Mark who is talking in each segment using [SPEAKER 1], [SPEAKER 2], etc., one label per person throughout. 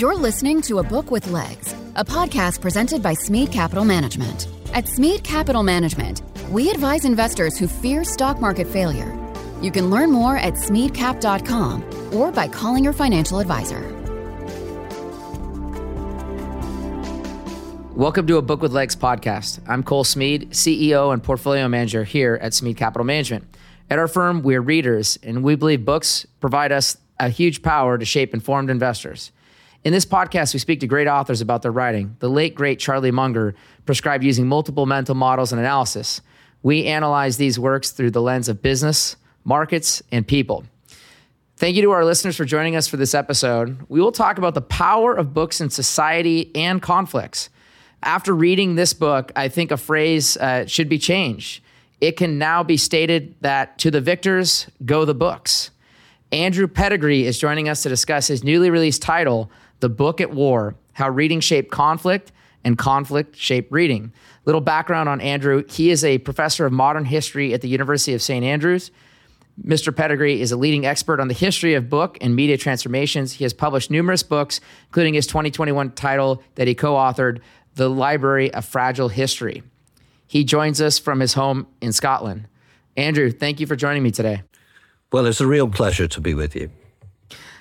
[SPEAKER 1] You're listening to A Book with Legs, a podcast presented by Smead Capital Management. At Smead Capital Management, we advise investors who fear stock market failure. You can learn more at smeadcap.com or by calling your financial advisor.
[SPEAKER 2] Welcome to a Book with Legs podcast. I'm Cole Smead, CEO and portfolio manager here at Smead Capital Management. At our firm, we're readers, and we believe books provide us a huge power to shape informed investors. In this podcast, we speak to great authors about their writing. The late, great Charlie Munger prescribed using multiple mental models and analysis. We analyze these works through the lens of business, markets, and people. Thank you to our listeners for joining us for this episode. We will talk about the power of books in society and conflicts. After reading this book, I think a phrase uh, should be changed. It can now be stated that to the victors go the books. Andrew Pettegree is joining us to discuss his newly released title, the Book at War How Reading Shaped Conflict and Conflict Shaped Reading. Little background on Andrew he is a professor of modern history at the University of St. Andrews. Mr. Pettegree is a leading expert on the history of book and media transformations. He has published numerous books, including his 2021 title that he co authored, The Library of Fragile History. He joins us from his home in Scotland. Andrew, thank you for joining me today.
[SPEAKER 3] Well, it's a real pleasure to be with you.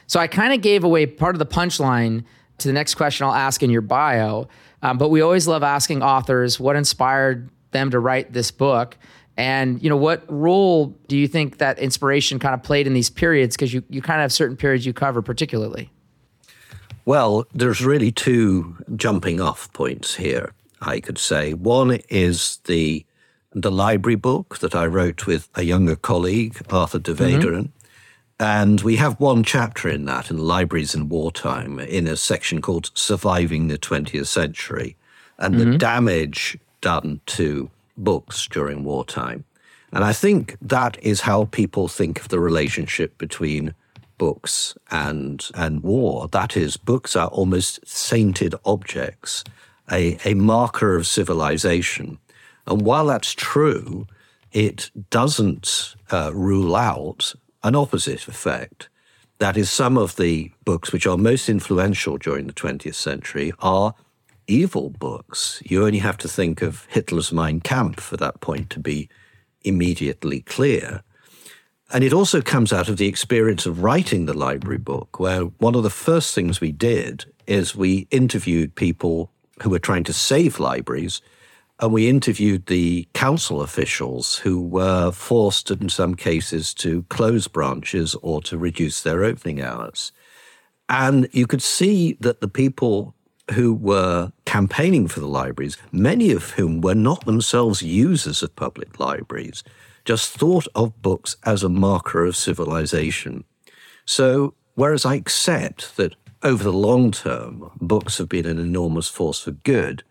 [SPEAKER 2] So I kind of gave away part of the punchline to the next question I'll ask in your bio. Um, but we always love asking authors what inspired them to write this book. And you know, what role do you think that inspiration kind of played in these periods? Because you, you kind of have certain periods you cover particularly.
[SPEAKER 3] Well, there's really two jumping off points here, I could say. One is the the library book that I wrote with a younger colleague, Arthur der Weduwen, mm-hmm. And we have one chapter in that in Libraries in Wartime in a section called Surviving the 20th Century and mm-hmm. the damage done to books during wartime. And I think that is how people think of the relationship between books and and war. That is, books are almost sainted objects, a, a marker of civilization. And while that's true, it doesn't uh, rule out an opposite effect. That is, some of the books which are most influential during the 20th century are evil books. You only have to think of Hitler's Mein Kampf for that point to be immediately clear. And it also comes out of the experience of writing the library book, where one of the first things we did is we interviewed people who were trying to save libraries and we interviewed the council officials who were forced, in some cases, to close branches or to reduce their opening hours. And you could see that the people who were campaigning for the libraries, many of whom were not themselves users of public libraries, just thought of books as a marker of civilization. So, whereas I accept that over the long term, books have been an enormous force for good,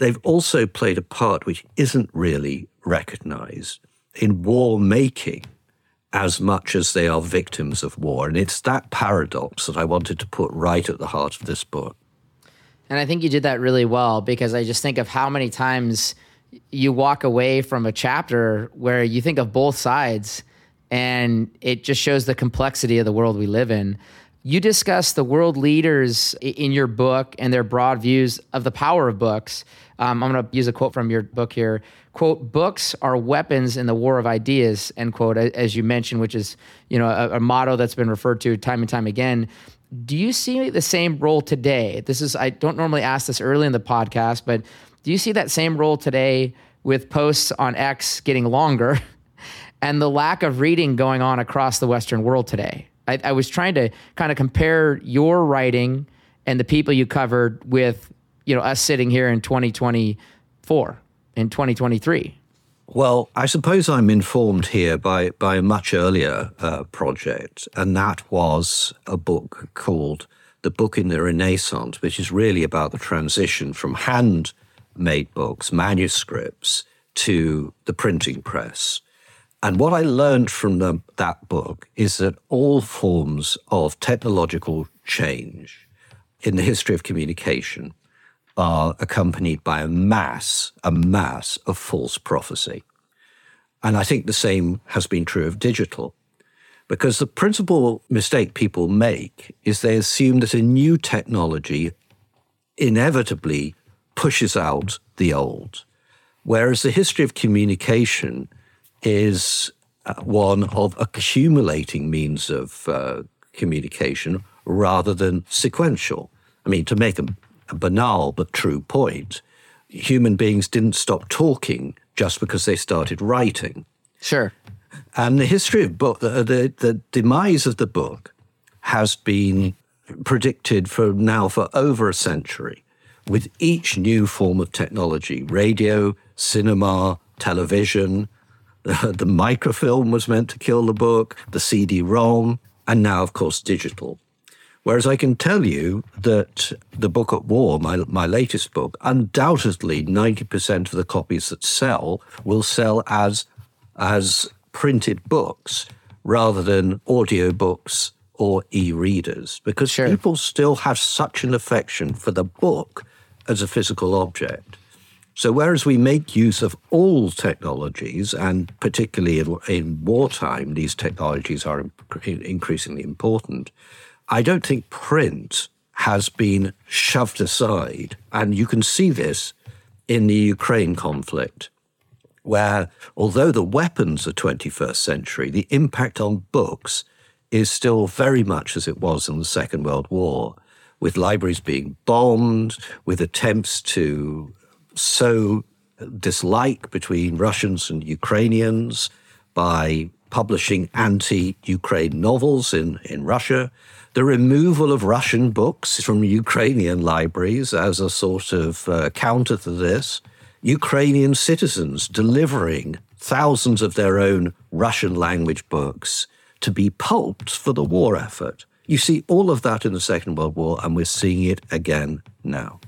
[SPEAKER 3] they've also played a part which isn't really recognized in war making as much as they are victims of war. And it's that paradox that I wanted to put right at the heart of this book.
[SPEAKER 2] And I think you did that really well because I just think of how many times you walk away from a chapter where you think of both sides and it just shows the complexity of the world we live in. You discuss the world leaders in your book and their broad views of the power of books. Um, I'm going to use a quote from your book here. Quote, books are weapons in the war of ideas, end quote, as you mentioned, which is, you know, a, a motto that's been referred to time and time again. Do you see the same role today? This is, I don't normally ask this early in the podcast, but do you see that same role today with posts on X getting longer and the lack of reading going on across the Western world today? I, I was trying to kind of compare your writing and the people you covered with you know us sitting here in 2024 in 2023
[SPEAKER 3] well, I suppose I'm informed here by, by a much earlier uh, project, and that was a book called The Book in the Renaissance, which is really about the transition from handmade books, manuscripts, to the printing press. And what I learned from the, that book is that all forms of technological change in the history of communication are accompanied by a mass, a mass of false prophecy. And I think the same has been true of digital. Because the principal mistake people make is they assume that a new technology inevitably pushes out the old. Whereas the history of communication is uh, one of accumulating means of uh, communication rather than sequential. I mean, to make a, a banal but true point, human beings didn't stop talking just because they started writing.
[SPEAKER 2] Sure.
[SPEAKER 3] And the history of book, the, the, the demise of the book has been predicted for now for over a century with each new form of technology radio, cinema, television. The, the microfilm was meant to kill the book, the CD ROM, and now, of course, digital. Whereas I can tell you that the book at war, my, my latest book, undoubtedly 90% of the copies that sell will sell as, as printed books rather than audio books or e readers because sure. people still have such an affection for the book as a physical object. So, whereas we make use of all technologies, and particularly in, in wartime, these technologies are increasingly important, I don't think print has been shoved aside. And you can see this in the Ukraine conflict, where although the weapons are 21st century, the impact on books is still very much as it was in the Second World War, with libraries being bombed, with attempts to sow dislike between Russians and Ukrainians by publishing anti Ukraine novels in, in Russia, the removal of Russian books from Ukrainian libraries as a sort of uh, counter to this, Ukrainian citizens delivering thousands of their own Russian language books to be pulped for the war effort. You see all of that in the Second World War, and we're seeing it again now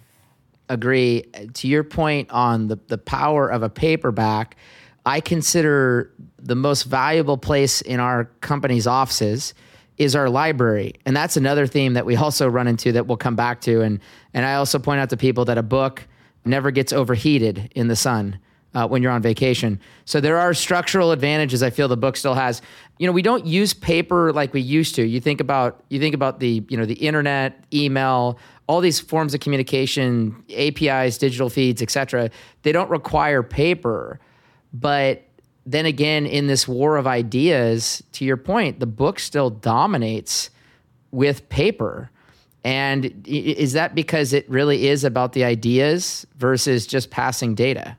[SPEAKER 2] agree. To your point on the, the power of a paperback, I consider the most valuable place in our company's offices is our library. And that's another theme that we also run into that we'll come back to. And, and I also point out to people that a book never gets overheated in the sun. Uh, when you're on vacation. So there are structural advantages I feel the book still has. You know, we don't use paper like we used to. You think about you think about the, you know, the internet, email, all these forms of communication, APIs, digital feeds, etc. They don't require paper, but then again, in this war of ideas, to your point, the book still dominates with paper. And is that because it really is about the ideas versus just passing data?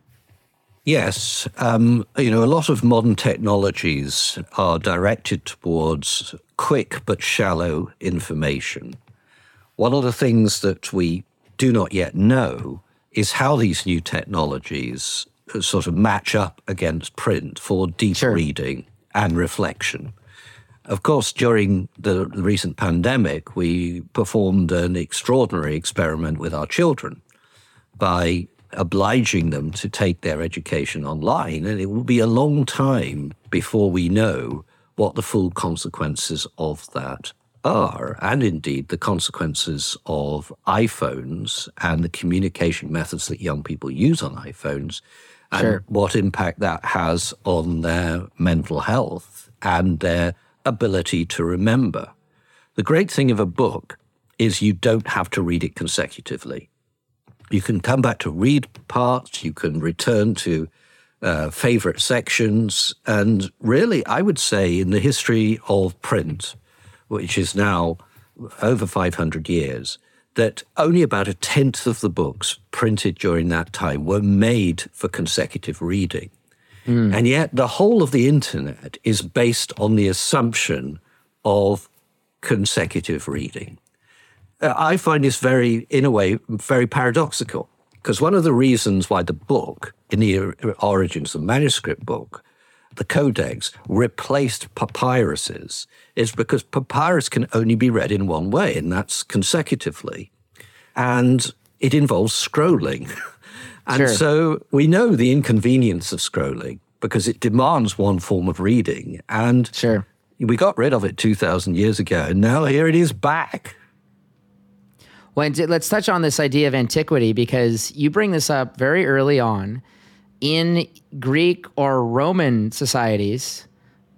[SPEAKER 3] Yes. Um, you know, a lot of modern technologies are directed towards quick but shallow information. One of the things that we do not yet know is how these new technologies sort of match up against print for deep sure. reading and reflection. Of course, during the recent pandemic, we performed an extraordinary experiment with our children by obliging them to take their education online. And it will be a long time before we know what the full consequences of that are, and indeed the consequences of iPhones and the communication methods that young people use on iPhones, and sure. what impact that has on their mental health and their ability to remember. The great thing of a book is you don't have to read it consecutively. You can come back to read parts, you can return to uh, favorite sections, and really, I would say in the history of print, which is now over 500 years, that only about a tenth of the books printed during that time were made for consecutive reading. Mm. And yet, the whole of the internet is based on the assumption of consecutive reading. Uh, I find this very, in a way, very paradoxical. Because one of the reasons why the book, in the origins, the manuscript book, the codex replaced papyruses is because papyrus can only be read in one way, and that's consecutively. And it involves scrolling. and sure. so we know the inconvenience of scrolling because it demands one form of reading. And
[SPEAKER 2] sure.
[SPEAKER 3] we got rid of it 2,000 years ago, and now here it is back.
[SPEAKER 2] Well, let's touch on this idea of antiquity because you bring this up very early on in Greek or Roman societies,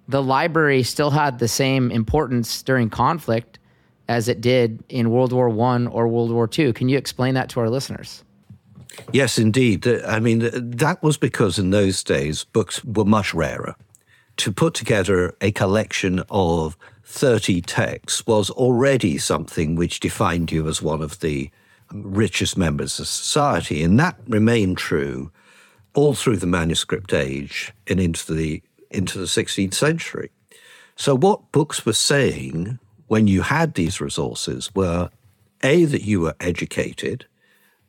[SPEAKER 2] the library still had the same importance during conflict as it did in World War One or World War Two. Can you explain that to our listeners?
[SPEAKER 3] Yes, indeed. I mean, that was because in those days books were much rarer. To put together a collection of 30 texts was already something which defined you as one of the richest members of society. And that remained true all through the manuscript age and into the, into the 16th century. So, what books were saying when you had these resources were A, that you were educated,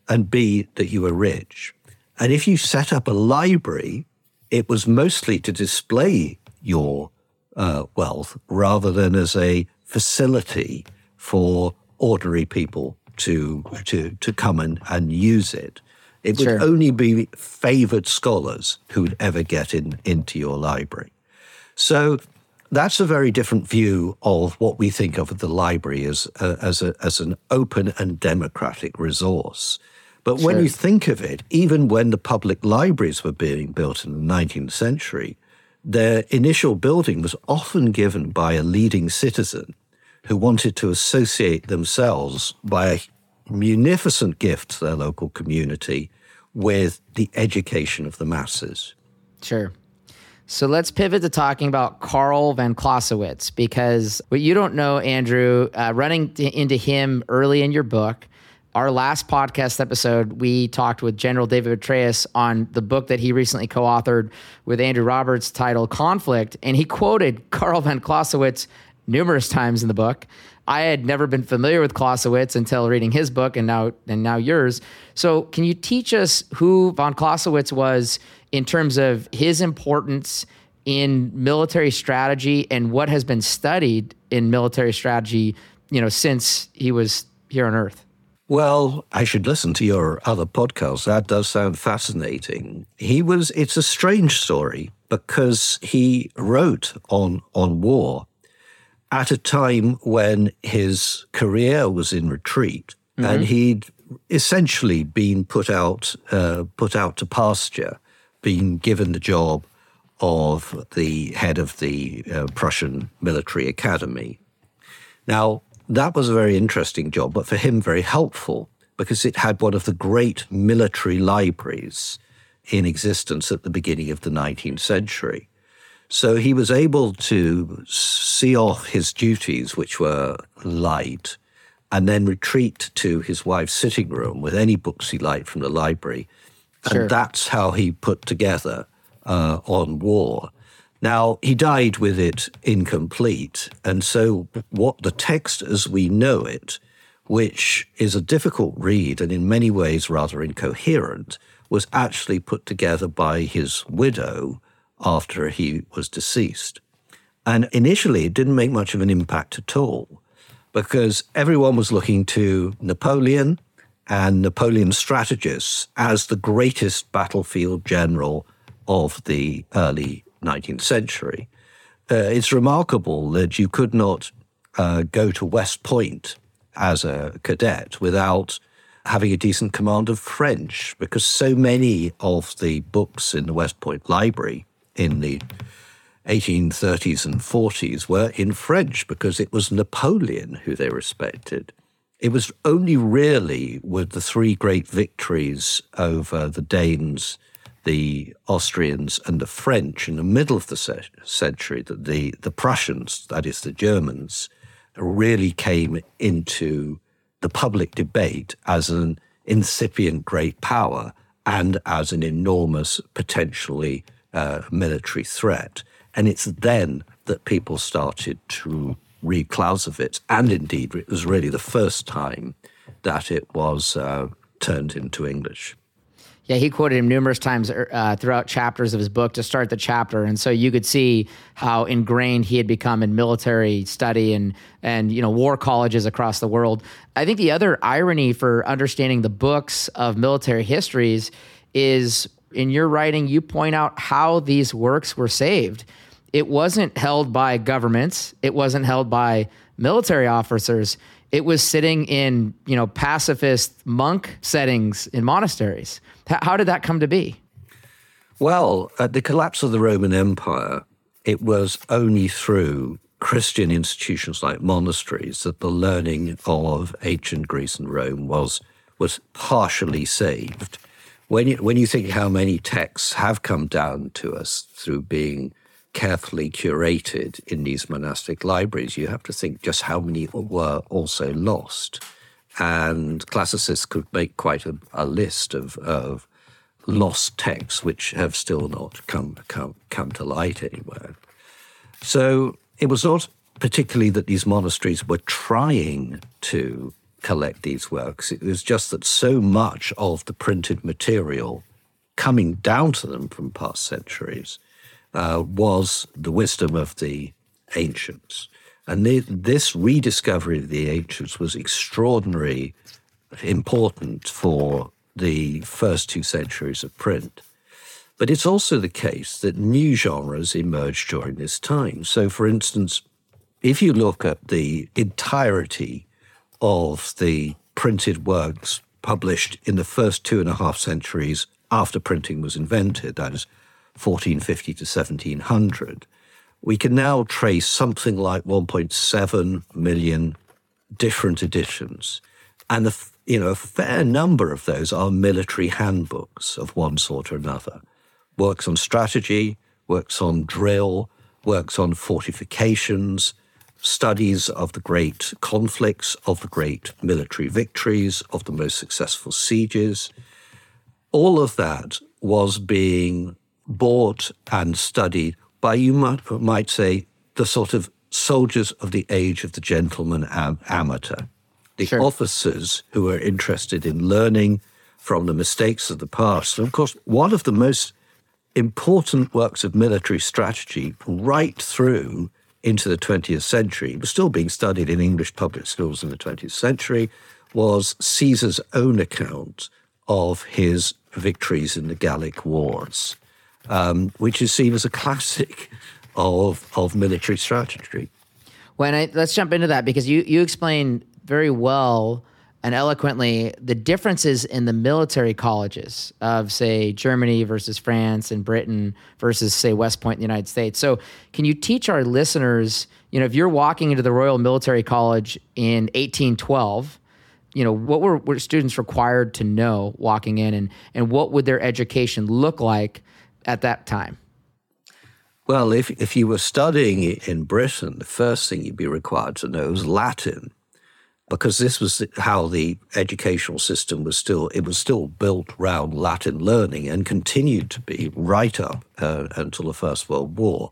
[SPEAKER 3] and B, that you were rich. And if you set up a library, it was mostly to display your uh, wealth rather than as a facility for ordinary people to to to come and, and use it. It would only be favored scholars who would ever get in into your library. So that's a very different view of what we think of the library as uh, as a, as an open and democratic resource. But sure. when you think of it, even when the public libraries were being built in the 19th century, their initial building was often given by a leading citizen who wanted to associate themselves by a munificent gift to their local community with the education of the masses.
[SPEAKER 2] Sure. So let's pivot to talking about Karl von Clausewitz because what you don't know, Andrew, uh, running into him early in your book, our last podcast episode, we talked with General David Petraeus on the book that he recently co authored with Andrew Roberts titled Conflict. And he quoted Karl von Clausewitz numerous times in the book. I had never been familiar with Clausewitz until reading his book and now and now yours. So, can you teach us who von Clausewitz was in terms of his importance in military strategy and what has been studied in military strategy, you know, since he was here on Earth?
[SPEAKER 3] Well, I should listen to your other podcast. That does sound fascinating. He was, it's a strange story because he wrote on, on war at a time when his career was in retreat mm-hmm. and he'd essentially been put out, uh, put out to pasture, been given the job of the head of the uh, Prussian military academy. Now, that was a very interesting job, but for him, very helpful because it had one of the great military libraries in existence at the beginning of the 19th century. So he was able to see off his duties, which were light, and then retreat to his wife's sitting room with any books he liked from the library. Sure. And that's how he put together uh, on war now, he died with it incomplete. And so, what the text as we know it, which is a difficult read and in many ways rather incoherent, was actually put together by his widow after he was deceased. And initially, it didn't make much of an impact at all because everyone was looking to Napoleon and Napoleon's strategists as the greatest battlefield general of the early 19th century. Uh, it's remarkable that you could not uh, go to West Point as a cadet without having a decent command of French, because so many of the books in the West Point Library in the 1830s and 40s were in French because it was Napoleon who they respected. It was only really with the three great victories over the Danes the Austrians and the French in the middle of the century that the, the Prussians, that is the Germans, really came into the public debate as an incipient great power and as an enormous, potentially uh, military threat. And it's then that people started to read Clausewitz. And indeed, it was really the first time that it was uh, turned into English.
[SPEAKER 2] Yeah, he quoted him numerous times uh, throughout chapters of his book to start the chapter, and so you could see how ingrained he had become in military study and and you know war colleges across the world. I think the other irony for understanding the books of military histories is in your writing you point out how these works were saved. It wasn't held by governments. It wasn't held by military officers it was sitting in you know pacifist monk settings in monasteries. How did that come to be?
[SPEAKER 3] Well, at the collapse of the Roman Empire it was only through Christian institutions like monasteries that the learning of ancient Greece and Rome was was partially saved. When you, when you think how many texts have come down to us through being carefully curated in these monastic libraries, you have to think just how many were also lost. And classicists could make quite a, a list of, of lost texts which have still not come, come, come to light anywhere. So it was not particularly that these monasteries were trying to collect these works. It was just that so much of the printed material coming down to them from past centuries uh, was the wisdom of the ancients. And this rediscovery of the ancients was extraordinarily important for the first two centuries of print. But it's also the case that new genres emerged during this time. So, for instance, if you look at the entirety of the printed works published in the first two and a half centuries after printing was invented, that is 1450 to 1700, we can now trace something like 1.7 million different editions. And a, you know, a fair number of those are military handbooks of one sort or another works on strategy, works on drill, works on fortifications, studies of the great conflicts, of the great military victories, of the most successful sieges. All of that was being bought and studied by, you might, might say, the sort of soldiers of the age of the gentleman am- amateur, the sure. officers who were interested in learning from the mistakes of the past. And of course, one of the most important works of military strategy right through into the 20th century, was still being studied in English public schools in the 20th century, was Caesar's own account of his victories in the Gallic Wars, um, which is seen as a classic of, of military strategy.
[SPEAKER 2] When I, let's jump into that because you, you explain very well and eloquently the differences in the military colleges of, say, Germany versus France and Britain versus, say, West Point in the United States. So, can you teach our listeners, you know, if you're walking into the Royal Military College in 1812, you know, what were, were students required to know walking in and, and what would their education look like at that time?
[SPEAKER 3] Well, if, if you were studying in Britain, the first thing you'd be required to know is Latin because this was how the educational system was still it was still built around Latin learning and continued to be right up uh, until the First World War.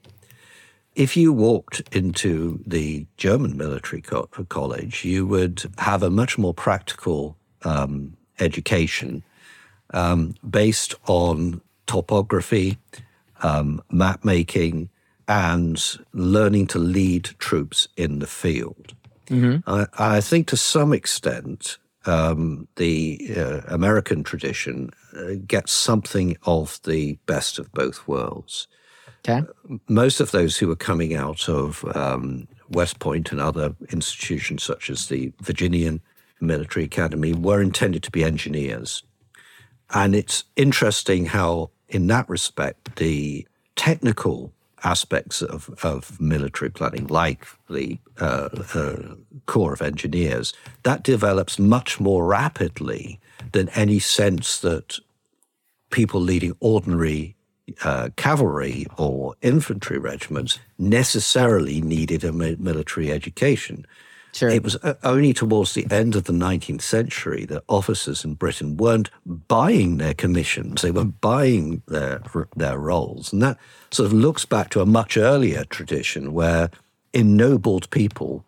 [SPEAKER 3] If you walked into the German military co- college, you would have a much more practical um, education um, based on topography, um, map making, and learning to lead troops in the field. Mm-hmm. I, I, think to some extent, um, the uh, American tradition uh, gets something of the best of both worlds.
[SPEAKER 2] Okay.
[SPEAKER 3] Most of those who are coming out of um, West Point and other institutions, such as the Virginian Military Academy, were intended to be engineers. And it's interesting how, in that respect, the technical aspects of, of military planning, like the uh, uh, Corps of Engineers, that develops much more rapidly than any sense that people leading ordinary uh, cavalry or infantry regiments necessarily needed a military education.
[SPEAKER 2] Sure.
[SPEAKER 3] It was uh, only towards the end of the 19th century that officers in Britain weren't buying their commissions, they were buying their, their roles. And that sort of looks back to a much earlier tradition where ennobled people,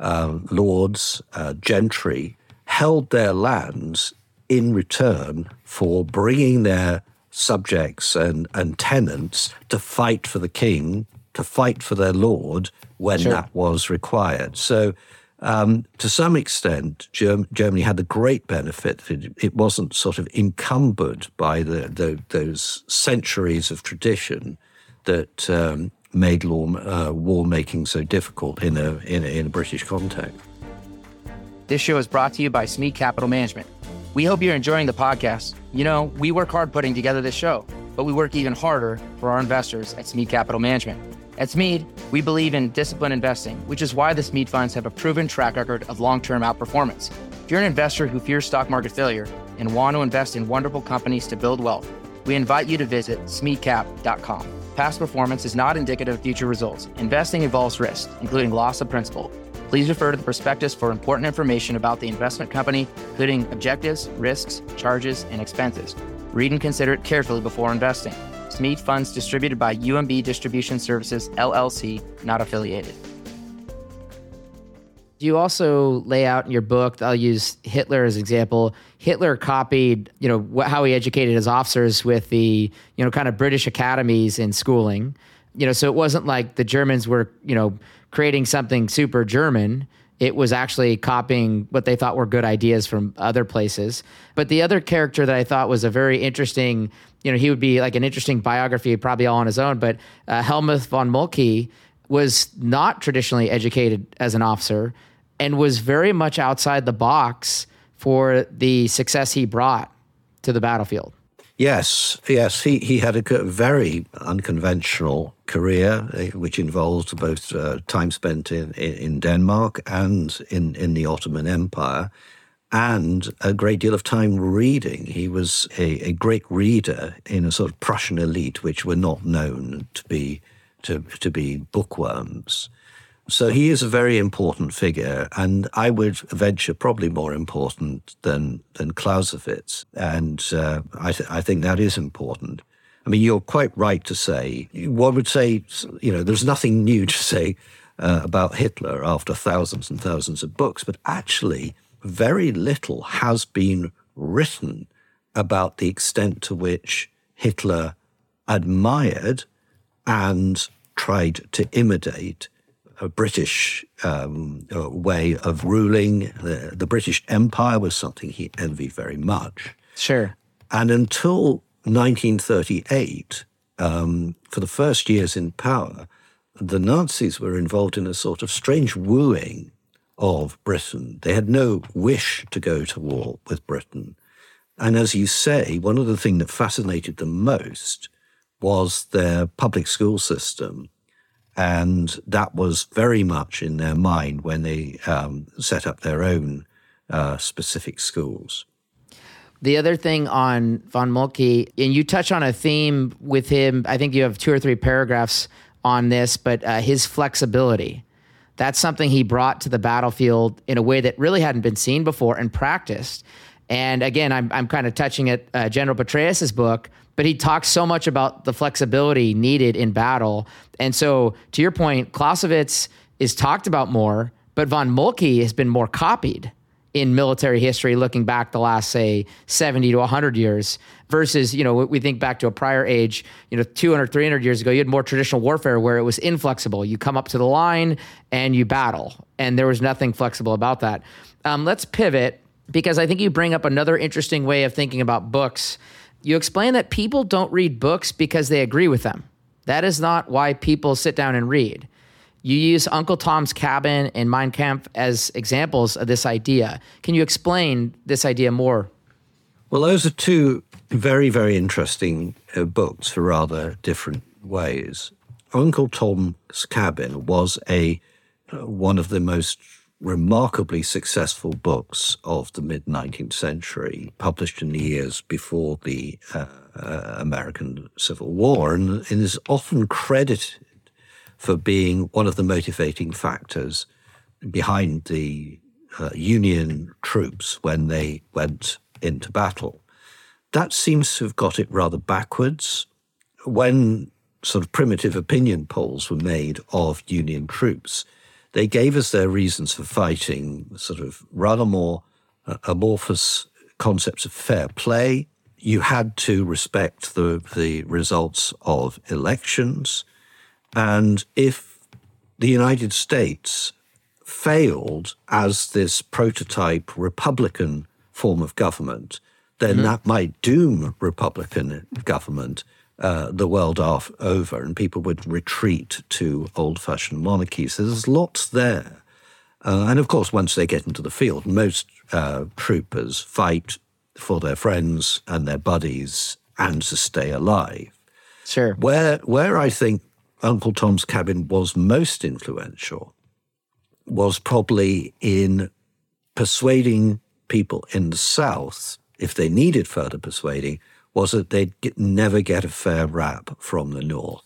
[SPEAKER 3] uh, lords, uh, gentry, held their lands in return for bringing their subjects and, and tenants to fight for the king, to fight for their lord when sure. that was required. So um, to some extent, Germ- Germany had the great benefit that it, wasn't sort of encumbered by the, the, those centuries of tradition that um, made law, uh, war making so difficult in a, in a, in a British context.
[SPEAKER 2] This show is brought to you by Smead Capital Management. We hope you're enjoying the podcast. You know, we work hard putting together this show, but we work even harder for our investors at Smead Capital Management. At Smead, we believe in disciplined investing, which is why the Smead funds have a proven track record of long term outperformance. If you're an investor who fears stock market failure and want to invest in wonderful companies to build wealth, we invite you to visit smeadcap.com. Past performance is not indicative of future results. Investing involves risk, including loss of principal. Please refer to the prospectus for important information about the investment company, including objectives, risks, charges, and expenses. Read and consider it carefully before investing. Smead Funds distributed by UMB Distribution Services, LLC, not affiliated. You also lay out in your book, I'll use Hitler as example. Hitler copied, you know, how he educated his officers with the, you know, kind of British academies in schooling. You know, so it wasn't like the Germans were, you know, creating something super German. It was actually copying what they thought were good ideas from other places. But the other character that I thought was a very interesting, you know, he would be like an interesting biography, probably all on his own. But uh, Helmuth von Moltke was not traditionally educated as an officer and was very much outside the box for the success he brought to the battlefield.
[SPEAKER 3] Yes, yes, he, he had a very unconventional career, eh, which involved both uh, time spent in, in Denmark and in, in the Ottoman Empire, and a great deal of time reading. He was a, a great reader in a sort of Prussian elite, which were not known to be to, to be bookworms. So he is a very important figure, and I would venture probably more important than than Clausewitz, and uh, I, th- I think that is important. I mean, you're quite right to say one would say, you know, there's nothing new to say uh, about Hitler after thousands and thousands of books, but actually, very little has been written about the extent to which Hitler admired and tried to imitate a British um, way of ruling. The, the, British Empire was something he envied very much.
[SPEAKER 2] Sure.
[SPEAKER 3] And until 1938, um, for the first years in power, the Nazis were involved in a sort of strange wooing of Britain. They had no wish to go to war with Britain. And as you say, one of the things that fascinated them most was their public school system and that was very much in their mind when they um, set up their own uh, specific schools.
[SPEAKER 2] The other thing on von Moltke, and you touch on a theme with him. I think you have two or three paragraphs on this, but uh, his flexibility. That's something he brought to the battlefield in a way that really hadn't been seen before and practiced. And again, I'm, I'm kind of touching at uh, General Petraeus's book, but he talks so much about the flexibility needed in battle. And so, to your point, Clausewitz is talked about more, but von Moltke has been more copied in military history, looking back the last, say, 70 to 100 years, versus, you know, we think back to a prior age, you know, 200, 300 years ago, you had more traditional warfare where it was inflexible. You come up to the line and you battle, and there was nothing flexible about that. Um, let's pivot because I think you bring up another interesting way of thinking about books you explain that people don't read books because they agree with them. That is not why people sit down and read. You use Uncle Tom's Cabin and Mein Kampf as examples of this idea. Can you explain this idea more?
[SPEAKER 3] Well, those are two very, very interesting uh, books for rather different ways. Uncle Tom's Cabin was a uh, one of the most remarkably successful books of the mid 19th century, published in the years before the uh, uh, American Civil War, and, and is often credited for being one of the motivating factors behind the uh, Union troops when they went into battle. That seems to have got it rather backwards. When sort of primitive opinion polls were made of Union troops, they gave us their reasons for fighting, sort of rather more uh, amorphous concepts of fair play. You had to respect the, the results of elections. And if the United States failed as this prototype Republican form of government, then mm-hmm. that might doom Republican government uh, the world off, over, and people would retreat to old fashioned monarchies. So there's lots there. Uh, and of course, once they get into the field, most uh, troopers fight for their friends and their buddies and to stay alive.
[SPEAKER 2] Sure.
[SPEAKER 3] Where, where I think Uncle Tom's Cabin was most influential was probably in persuading people in the South, if they needed further persuading, was that they'd get, never get a fair rap from the North.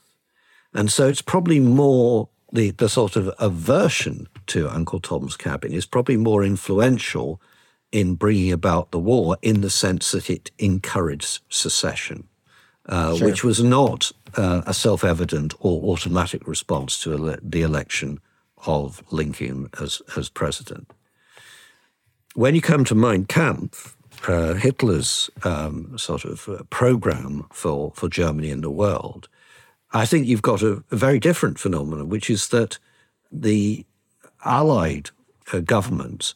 [SPEAKER 3] And so it's probably more the, the sort of aversion to Uncle Tom's Cabin is probably more influential in bringing about the war in the sense that it encouraged secession, uh, sure. which was not uh, a self evident or automatic response to ele- the election of Lincoln as, as president. When you come to Mein Kampf, uh, Hitler's um, sort of uh, program for, for Germany and the world, I think you've got a, a very different phenomenon, which is that the Allied uh, governments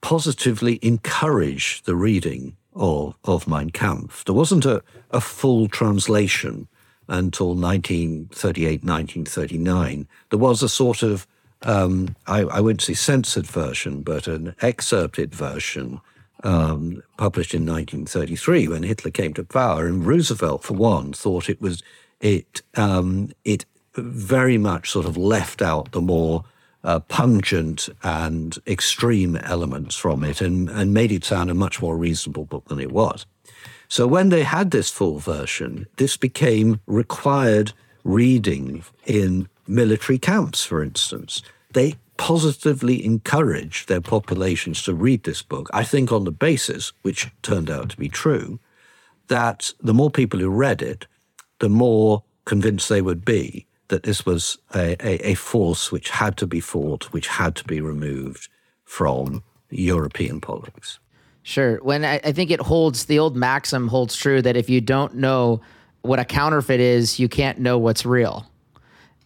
[SPEAKER 3] positively encourage the reading of, of Mein Kampf. There wasn't a, a full translation until 1938, 1939. There was a sort of, um, I, I, wouldn't say censored version, but an excerpted version um, published in 1933 when Hitler came to power. And Roosevelt, for one, thought it was it um, it very much sort of left out the more uh, pungent and extreme elements from it and, and made it sound a much more reasonable book than it was. So when they had this full version, this became required reading in military camps, for instance. They positively encouraged their populations to read this book, I think on the basis, which turned out to be true, that the more people who read it, the more convinced they would be that this was a, a, a force which had to be fought, which had to be removed from European politics.
[SPEAKER 2] Sure. When I, I, think it holds, the old maxim holds true that if you don't know what a counterfeit is, you can't know what's real.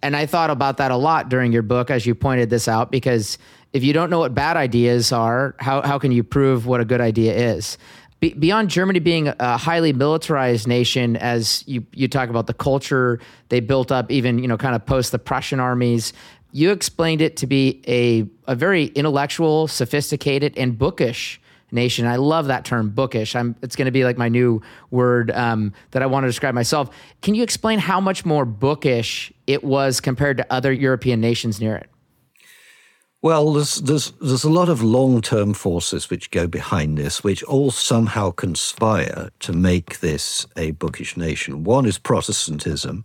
[SPEAKER 2] And I thought about that a lot during your book as you pointed this out, because if you don't know what bad ideas are, how, how can you prove what a good idea is? Be, beyond Germany being a highly militarized nation, as you you talk about the culture they built up, even you know, kind of post the Prussian armies, you explained it to be a a very intellectual, sophisticated, and bookish nation. I love that term, bookish. I'm, it's going to be like my new word um, that I want to describe myself. Can you explain how much more bookish it was compared to other European nations near it?
[SPEAKER 3] Well, there's, there's, there's a lot of long term forces which go behind this, which all somehow conspire to make this a bookish nation. One is Protestantism.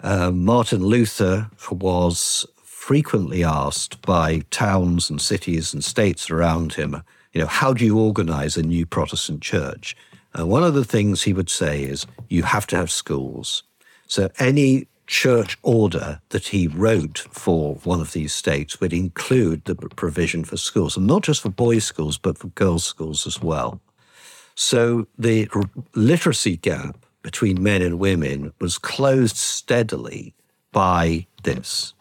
[SPEAKER 3] Uh, Martin Luther was frequently asked by towns and cities and states around him, you know, how do you organize a new Protestant church? And one of the things he would say is, you have to have schools. So any church order that he wrote for one of these states would include the provision for schools, and not just for boys' schools, but for girls' schools as well. So the literacy gap between men and women was closed steadily by this.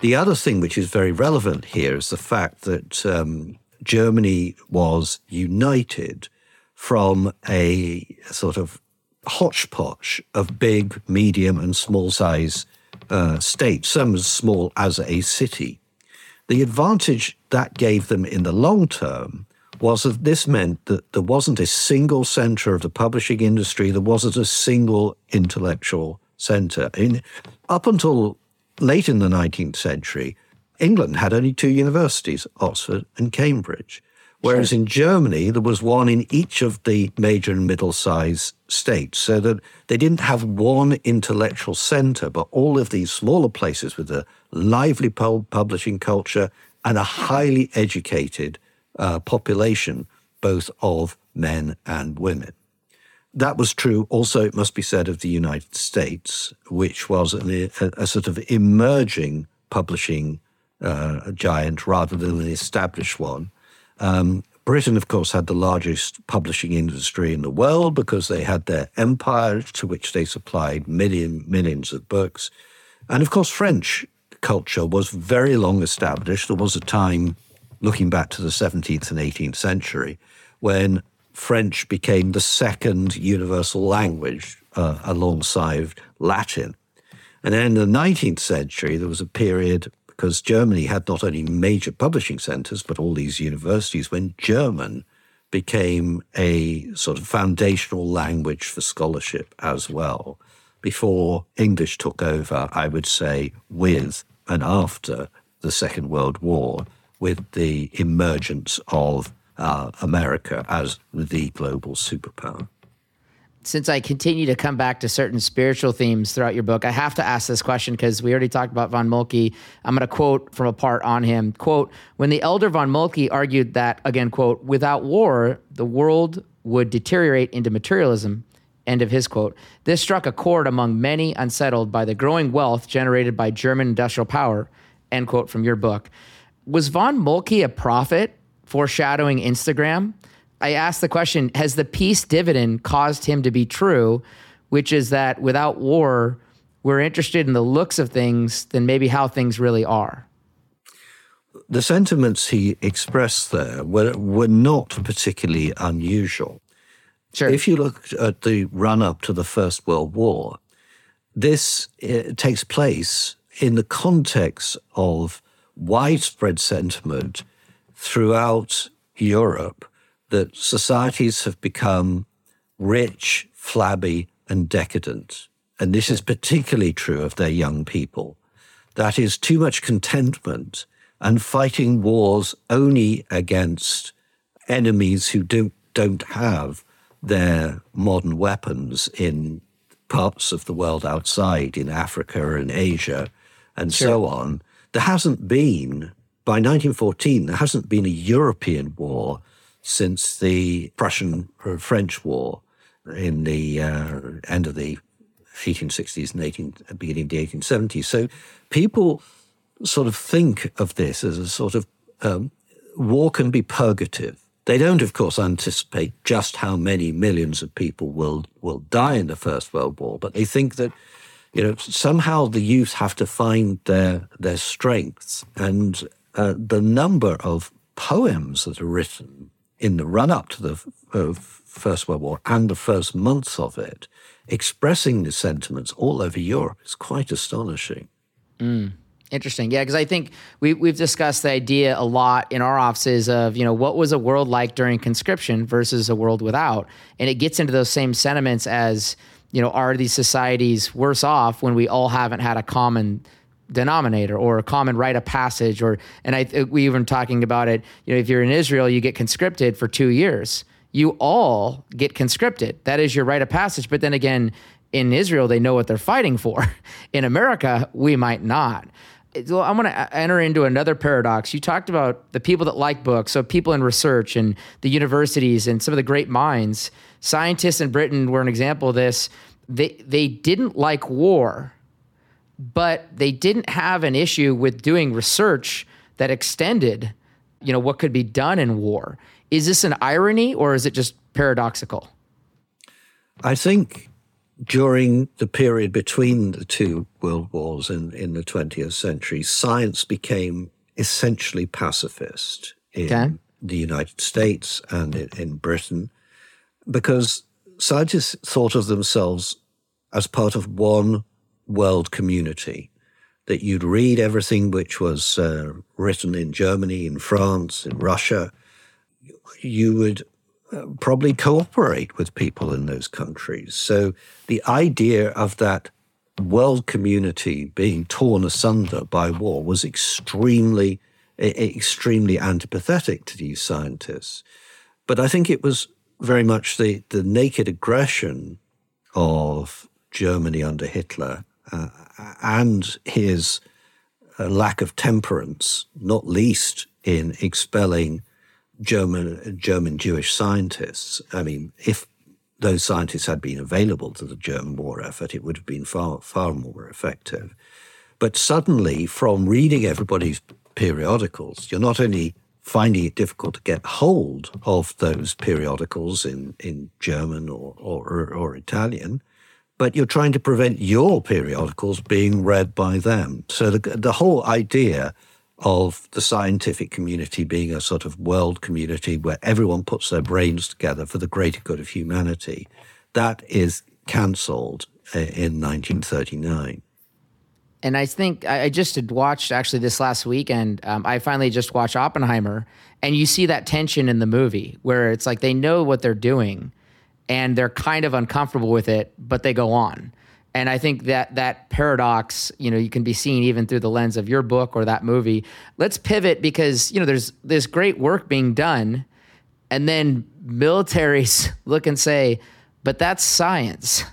[SPEAKER 3] The other thing which is very relevant here is the fact that um, Germany was united from a sort of hodgepodge of big, medium, and small size uh, states, some as small as a city. The advantage that gave them in the long term was that this meant that there wasn't a single center of the publishing industry, there wasn't a single intellectual center. In, up until late in the 19th century, England had only two universities, Oxford and Cambridge. Whereas in Germany, there was one in each of the major and middle sized states, so that they didn't have one intellectual center, but all of these smaller places with a lively publishing culture and a highly educated uh, population, both of men and women. That was true also, it must be said, of the United States, which was a, a, sort of emerging publishing uh, giant rather than an established one. Um, Britain, of course, had the largest publishing industry in the world because they had their empire to which they supplied million, millions of books. And of course, French culture was very long established. There was a time, looking back to the 17th and 18th century, when French became the second universal language uh, alongside Latin. And then in the 19th century, there was a period because Germany had not only major publishing centers, but all these universities when German became a sort of foundational language for scholarship as well. before English took over, I would say, with and after the Second World War, with the emergence of uh, America as the global superpower
[SPEAKER 2] since I continue to come back to certain spiritual themes throughout your book, I have to ask this question because we already talked about von Moltke. I'm going to quote from a part on him. Quote, when the elder von Moltke argued that, again, quote, without war, the world would deteriorate into materialism, end of his quote. This struck a chord among many unsettled by the growing wealth generated by German industrial power, end quote from your book. Was von Moltke a prophet foreshadowing Instagram? I asked the question Has the peace dividend caused him to be true? Which is that without war, we're interested in the looks of things than maybe how things really are.
[SPEAKER 3] The sentiments he expressed there were, were not particularly unusual.
[SPEAKER 2] Sure.
[SPEAKER 3] If you look at the run up to the First World War, this uh, takes place in the context of widespread sentiment throughout Europe that societies have become rich, flabby, and decadent. And this is particularly true of their young people. That is too much contentment and fighting wars only against enemies who don't, don't have their modern weapons in parts of the world outside, in Africa and Asia and sure. so on. There hasn't been, by 1914, there hasn't been a European war since the Prussian French War in the uh, end of the 1860s and 18, beginning of the 1870s. So people sort of think of this as a sort of um, war can be purgative. They don't, of course, anticipate just how many millions of people will will die in the First World War, but they think that you know somehow the youth have to find their their strengths, and uh, the number of poems that are written in the run up to the uh, First World War and the first months of it, expressing the sentiments all over Europe is quite astonishing.
[SPEAKER 2] Mm. Interesting. Yeah, because I think we, we've discussed the idea a lot in our offices of, you know, what was a world like during conscription versus a world without? And it gets into those same sentiments as, you know, are these societies worse off when we all haven't had a common denominator or a common rite of passage or and I we even talking about it you know if you're in Israel you get conscripted for 2 years you all get conscripted that is your rite of passage but then again in Israel they know what they're fighting for in America we might not so I'm going to enter into another paradox. You talked about the people that like books, so people in research and the universities and some of the great minds. Scientists in Britain were an example of this. They they didn't like war but they didn't have an issue with doing research that extended, you know, what could be done in war. Is this an irony or is it just paradoxical?
[SPEAKER 3] I think during the period between the two world wars in, in the 20th century, science became essentially pacifist in okay. the United States and in, in Britain because scientists thought of themselves as part of one world community, that you'd read everything which was uh, written in Germany, in France, in Russia. You would uh, probably cooperate with people in those countries. So the idea of that world community being torn asunder by war was extremely, extremely antipathetic to these scientists. But I think it was very much the, the naked aggression of Germany under Hitler uh, and his uh, lack of temperance, not least in expelling German German Jewish scientists. I mean, if those scientists had been available to the German war effort, it would have been far far more effective. But suddenly, from reading everybody's periodicals, you're not only finding it difficult to get hold of those periodicals in, in German or, or, or Italian, but you're trying to prevent your periodicals being read by them. So the, the whole idea of the scientific community being a sort of world community where everyone puts their brains together for the greater good of humanity, that is cancelled in 1939.
[SPEAKER 2] And I think I just had watched actually this last weekend. Um, I finally just watched Oppenheimer, and you see that tension in the movie where it's like they know what they're doing, and they're kind of uncomfortable with it, but they go on. And I think that that paradox, you know, you can be seen even through the lens of your book or that movie. Let's pivot because, you know, there's this great work being done and then militaries look and say, "But that's science."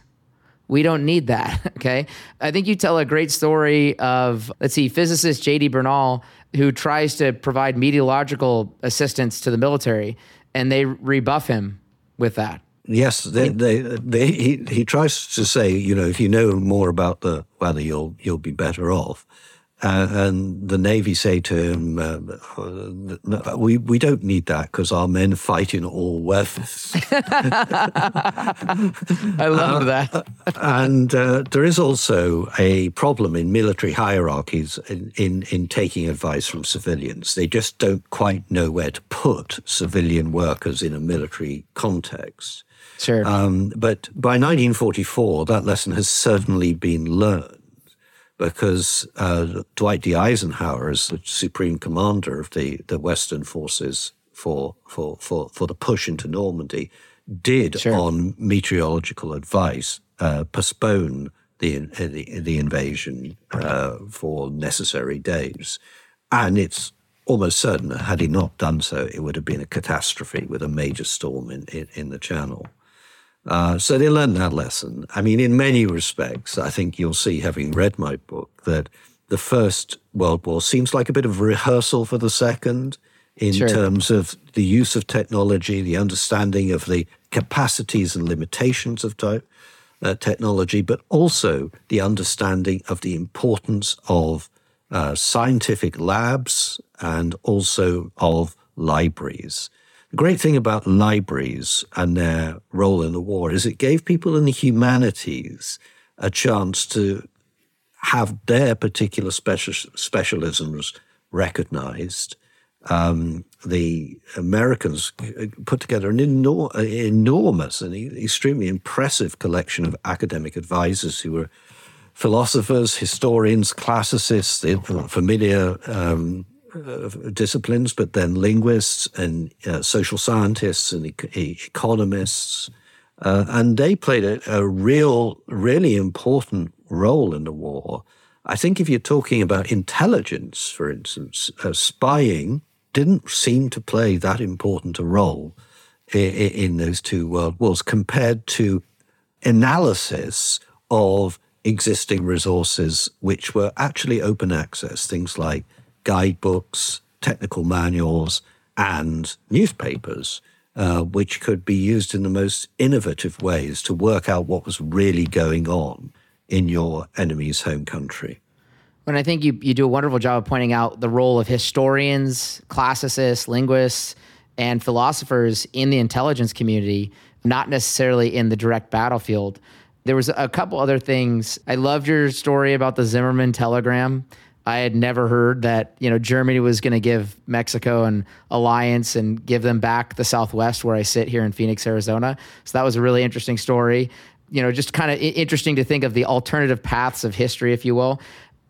[SPEAKER 2] We don't need that. Okay. I think you tell a great story of, let's see, physicist J.D. Bernal, who tries to provide meteorological assistance to the military, and they rebuff him with that.
[SPEAKER 3] Yes, they, they, they, he, he tries to say, you know, if you know more about the weather, you'll, you'll be better off. Uh, and the Navy say to him, uh, we, we don't need that because our men fight in all weathers.
[SPEAKER 2] I love uh, that.
[SPEAKER 3] and uh, there is also a problem in military hierarchies in, in, in, taking advice from civilians. They just don't quite know where to put civilian workers in a military context.
[SPEAKER 2] Sure. Um,
[SPEAKER 3] but by 1944, that lesson has certainly been learned because uh, Dwight D. Eisenhower, as the supreme commander of the, the Western forces for, for, for, for the push into Normandy, did, sure. on meteorological advice, uh, postpone the, the, the invasion uh, for necessary days. And it's almost certain that had he not done so, it would have been a catastrophe with a major storm in, in, in the Channel. Uh, so they learned that lesson. I mean, in many respects, I think you'll see, having read my book, that the First World War seems like a bit of rehearsal for the Second in sure. terms of the use of technology, the understanding of the capacities and limitations of uh, technology, but also the understanding of the importance of uh, scientific labs and also of libraries. The great thing about libraries and their role in the war is it gave people in the humanities a chance to have their particular special, specialisms recognized. Um, the Americans put together an enor- enormous and extremely impressive collection of academic advisors who were philosophers, historians, classicists, familiar um, disciplines, but then linguists and uh, social scientists and e- economists. Uh, and they played a, a, real, really important role in the war. I think if you're talking about intelligence, for instance, uh, spying didn't seem to play that important a role in, in those two world wars compared to analysis of existing resources, which were actually open access, things like guidebooks, technical manuals, and newspapers, uh, which could be used in the most innovative ways to work out what was really going on in your enemy's home country.
[SPEAKER 2] And I think you, you do a wonderful job of pointing out the role of historians, classicists, linguists, and philosophers in the intelligence community, not necessarily in the direct battlefield. There was a couple other things. I loved your story about the Zimmerman telegram. I had never heard that you know Germany was going to give Mexico an alliance and give them back the Southwest where I sit here in Phoenix, Arizona. So that was a really interesting story. You know, just kind of interesting to think of the alternative paths of history, if you will.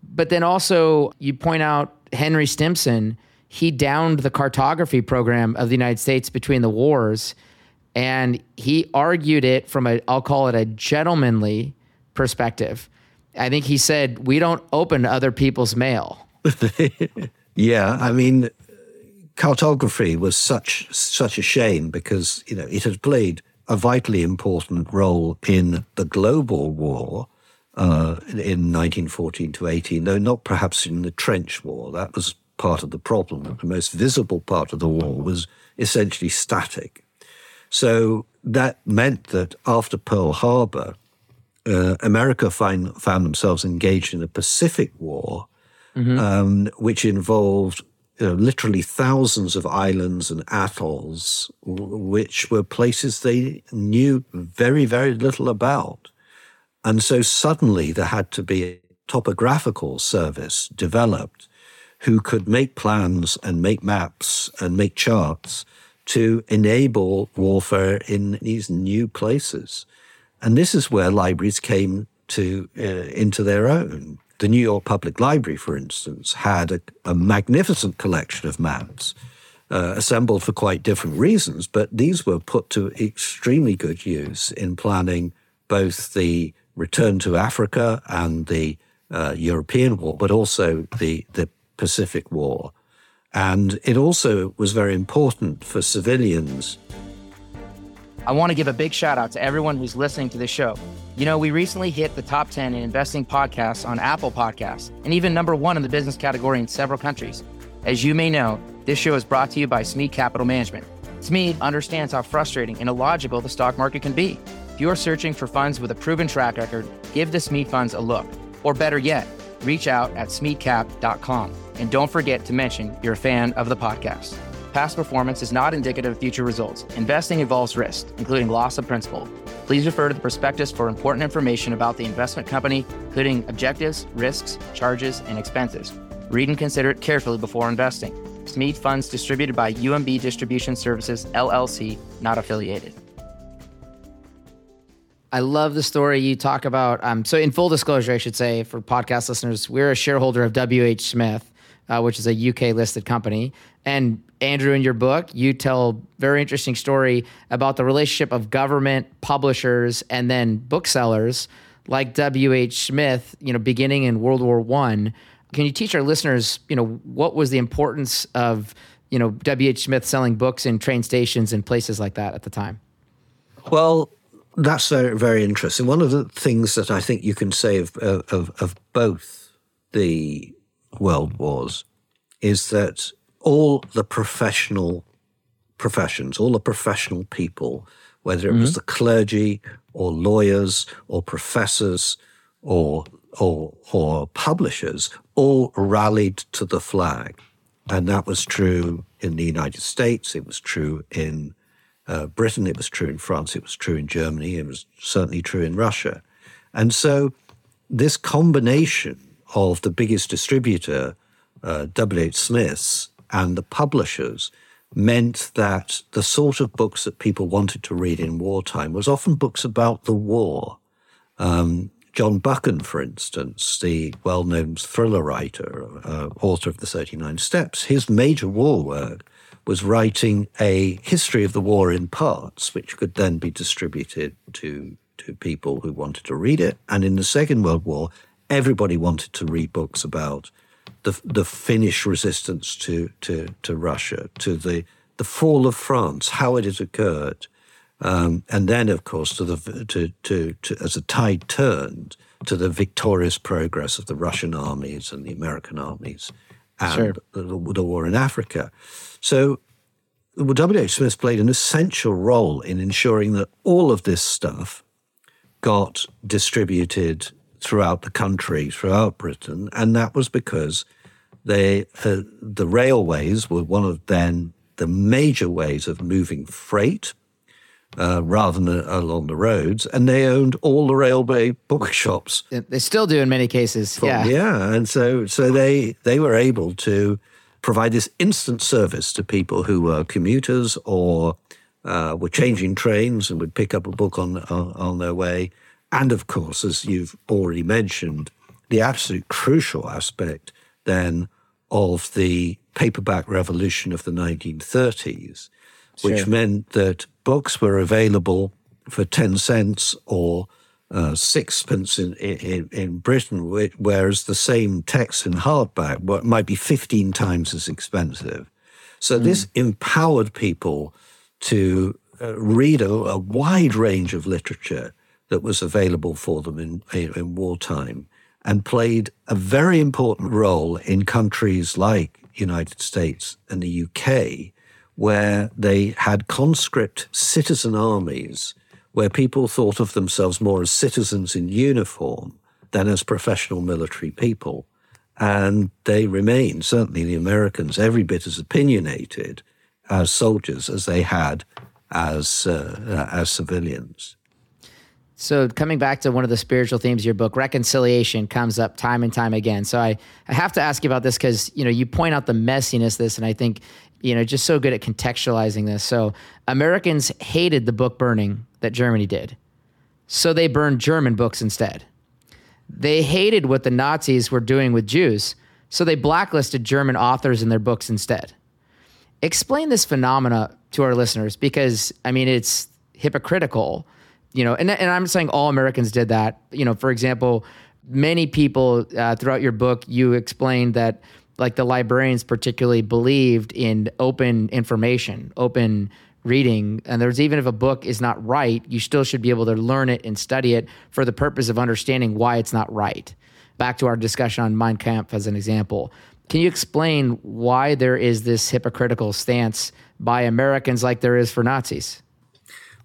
[SPEAKER 2] But then also, you point out Henry Stimson. He downed the cartography program of the United States between the wars, and he argued it from a I'll call it a gentlemanly perspective I think he said, we don't open other people's mail.
[SPEAKER 3] yeah, I mean, cartography was such such a shame because you know it had played a vitally important role in the global war uh, in 1914 to 18, though not perhaps in the trench war. That was part of the problem. The most visible part of the war was essentially static. So that meant that after Pearl Harbor, uh, America find, found themselves engaged in a Pacific War, mm-hmm. um, which involved you know, literally thousands of islands and atolls, which were places they knew very, very little about. And so suddenly there had to be a topographical service developed who could make plans and make maps and make charts to enable warfare in these new places. And this is where libraries came to uh, into their own. The New York Public Library, for instance, had a, a magnificent collection of maps uh, assembled for quite different reasons, but these were put to extremely good use in planning both the return to Africa and the uh, European War, but also the, the Pacific War. And it also was very important for civilians.
[SPEAKER 2] I want to give a big shout out to everyone who's listening to this show. You know, we recently hit the top 10 in investing podcasts on Apple Podcasts and even number one in the business category in several countries. As you may know, this show is brought to you by Smead Capital Management. Smead understands how frustrating and illogical the stock market can be. If you're searching for funds with a proven track record, give the Smead funds a look. Or better yet, reach out at smeadcap.com. And don't forget to mention you're a fan of the podcast. Past performance is not indicative of future results. Investing involves risk, including loss of principal. Please refer to the prospectus for important information about the investment company, including objectives, risks, charges, and expenses. Read and consider it carefully before investing. Smead funds distributed by UMB Distribution Services, LLC, not affiliated. I love the story you talk about. Um, so, in full disclosure, I should say for podcast listeners, we're a shareholder of WH Smith, uh, which is a UK listed company. And Andrew, in your book, you tell very interesting story about the relationship of government, publishers, and then booksellers like WH Smith. You know, beginning in World War One. Can you teach our listeners, you know, what was the importance of, you know, W.H. Smith selling books in train stations and places like that at the time?
[SPEAKER 3] Well, that's very, very interesting. One of the things that I think you can say of, of, of both the world wars is that all the professional professions, all the professional people, whether it mm-hmm. was the clergy or lawyers or professors or or, or publishers all rallied to the flag. And that was true in the United States, it was true in uh, Britain, it was true in France, it was true in Germany, it was certainly true in Russia. And so this combination of the biggest distributor, uh, W.H. Smith's, and the publishers meant that the sort of books that people wanted to read in wartime was often books about the war. Um, John Buchan, for instance, the well known thriller writer, uh, author of The 39 Steps, his major war work was writing a history of the war in parts, which could then be distributed to, to people who wanted to read it. And in the Second World War, everybody wanted to read books about the, the Finnish resistance to, to, to Russia, to the, the fall of France, how it had occurred, um, and then, of course, to the to, to, to as a tide turned to the victorious progress of the Russian armies and the American armies and sure. the, the, war in Africa. So, well, W.H. Smith played an essential role in ensuring that all of this stuff got distributed throughout the country, throughout Britain, and that was because they uh, the railways were one of then the major ways of moving freight uh, rather than uh, along the roads, and they owned all the railway bookshops.
[SPEAKER 2] They still do in many cases.
[SPEAKER 3] yeah,
[SPEAKER 2] yeah,
[SPEAKER 3] and so so they they were able to provide this instant service to people who were commuters or uh, were changing trains and would pick up a book on, on on their way. And of course, as you've already mentioned, the absolute crucial aspect then of the paperback revolution of the 1930s, which sure. meant that books were available for 10 cents or uh, sixpence in, in, in Britain, whereas the same text in hardback might be 15 times as expensive. So mm. this empowered people to uh, read a, a, wide range of literature that was available for them in, in, wartime and played a very important role in countries like United States and the UK, where they had conscript citizen armies, where people thought of themselves more as citizens in uniform than as professional military people. And they remain, certainly the Americans, every bit as opinionated as soldiers as they had as, uh, as civilians.
[SPEAKER 2] So coming back to one of the spiritual themes of your book, reconciliation comes up time and time again. So I, I have to ask you about this because you know you point out the messiness of this, and I think you know just so good at contextualizing this. So Americans hated the book burning that Germany did, so they burned German books instead. They hated what the Nazis were doing with Jews, so they blacklisted German authors in their books instead. Explain this phenomena to our listeners because I mean it's hypocritical you know, and and I'm saying all Americans did that. You know, for example, many people uh, throughout your book, you explained that like the librarians particularly believed in open information, open reading. And there's even if a book is not right, you still should be able to learn it and study it for the purpose of understanding why it's not right. Back to our discussion on Mein Kampf as an example. Can you explain why there is this hypocritical stance by Americans like there is for Nazis?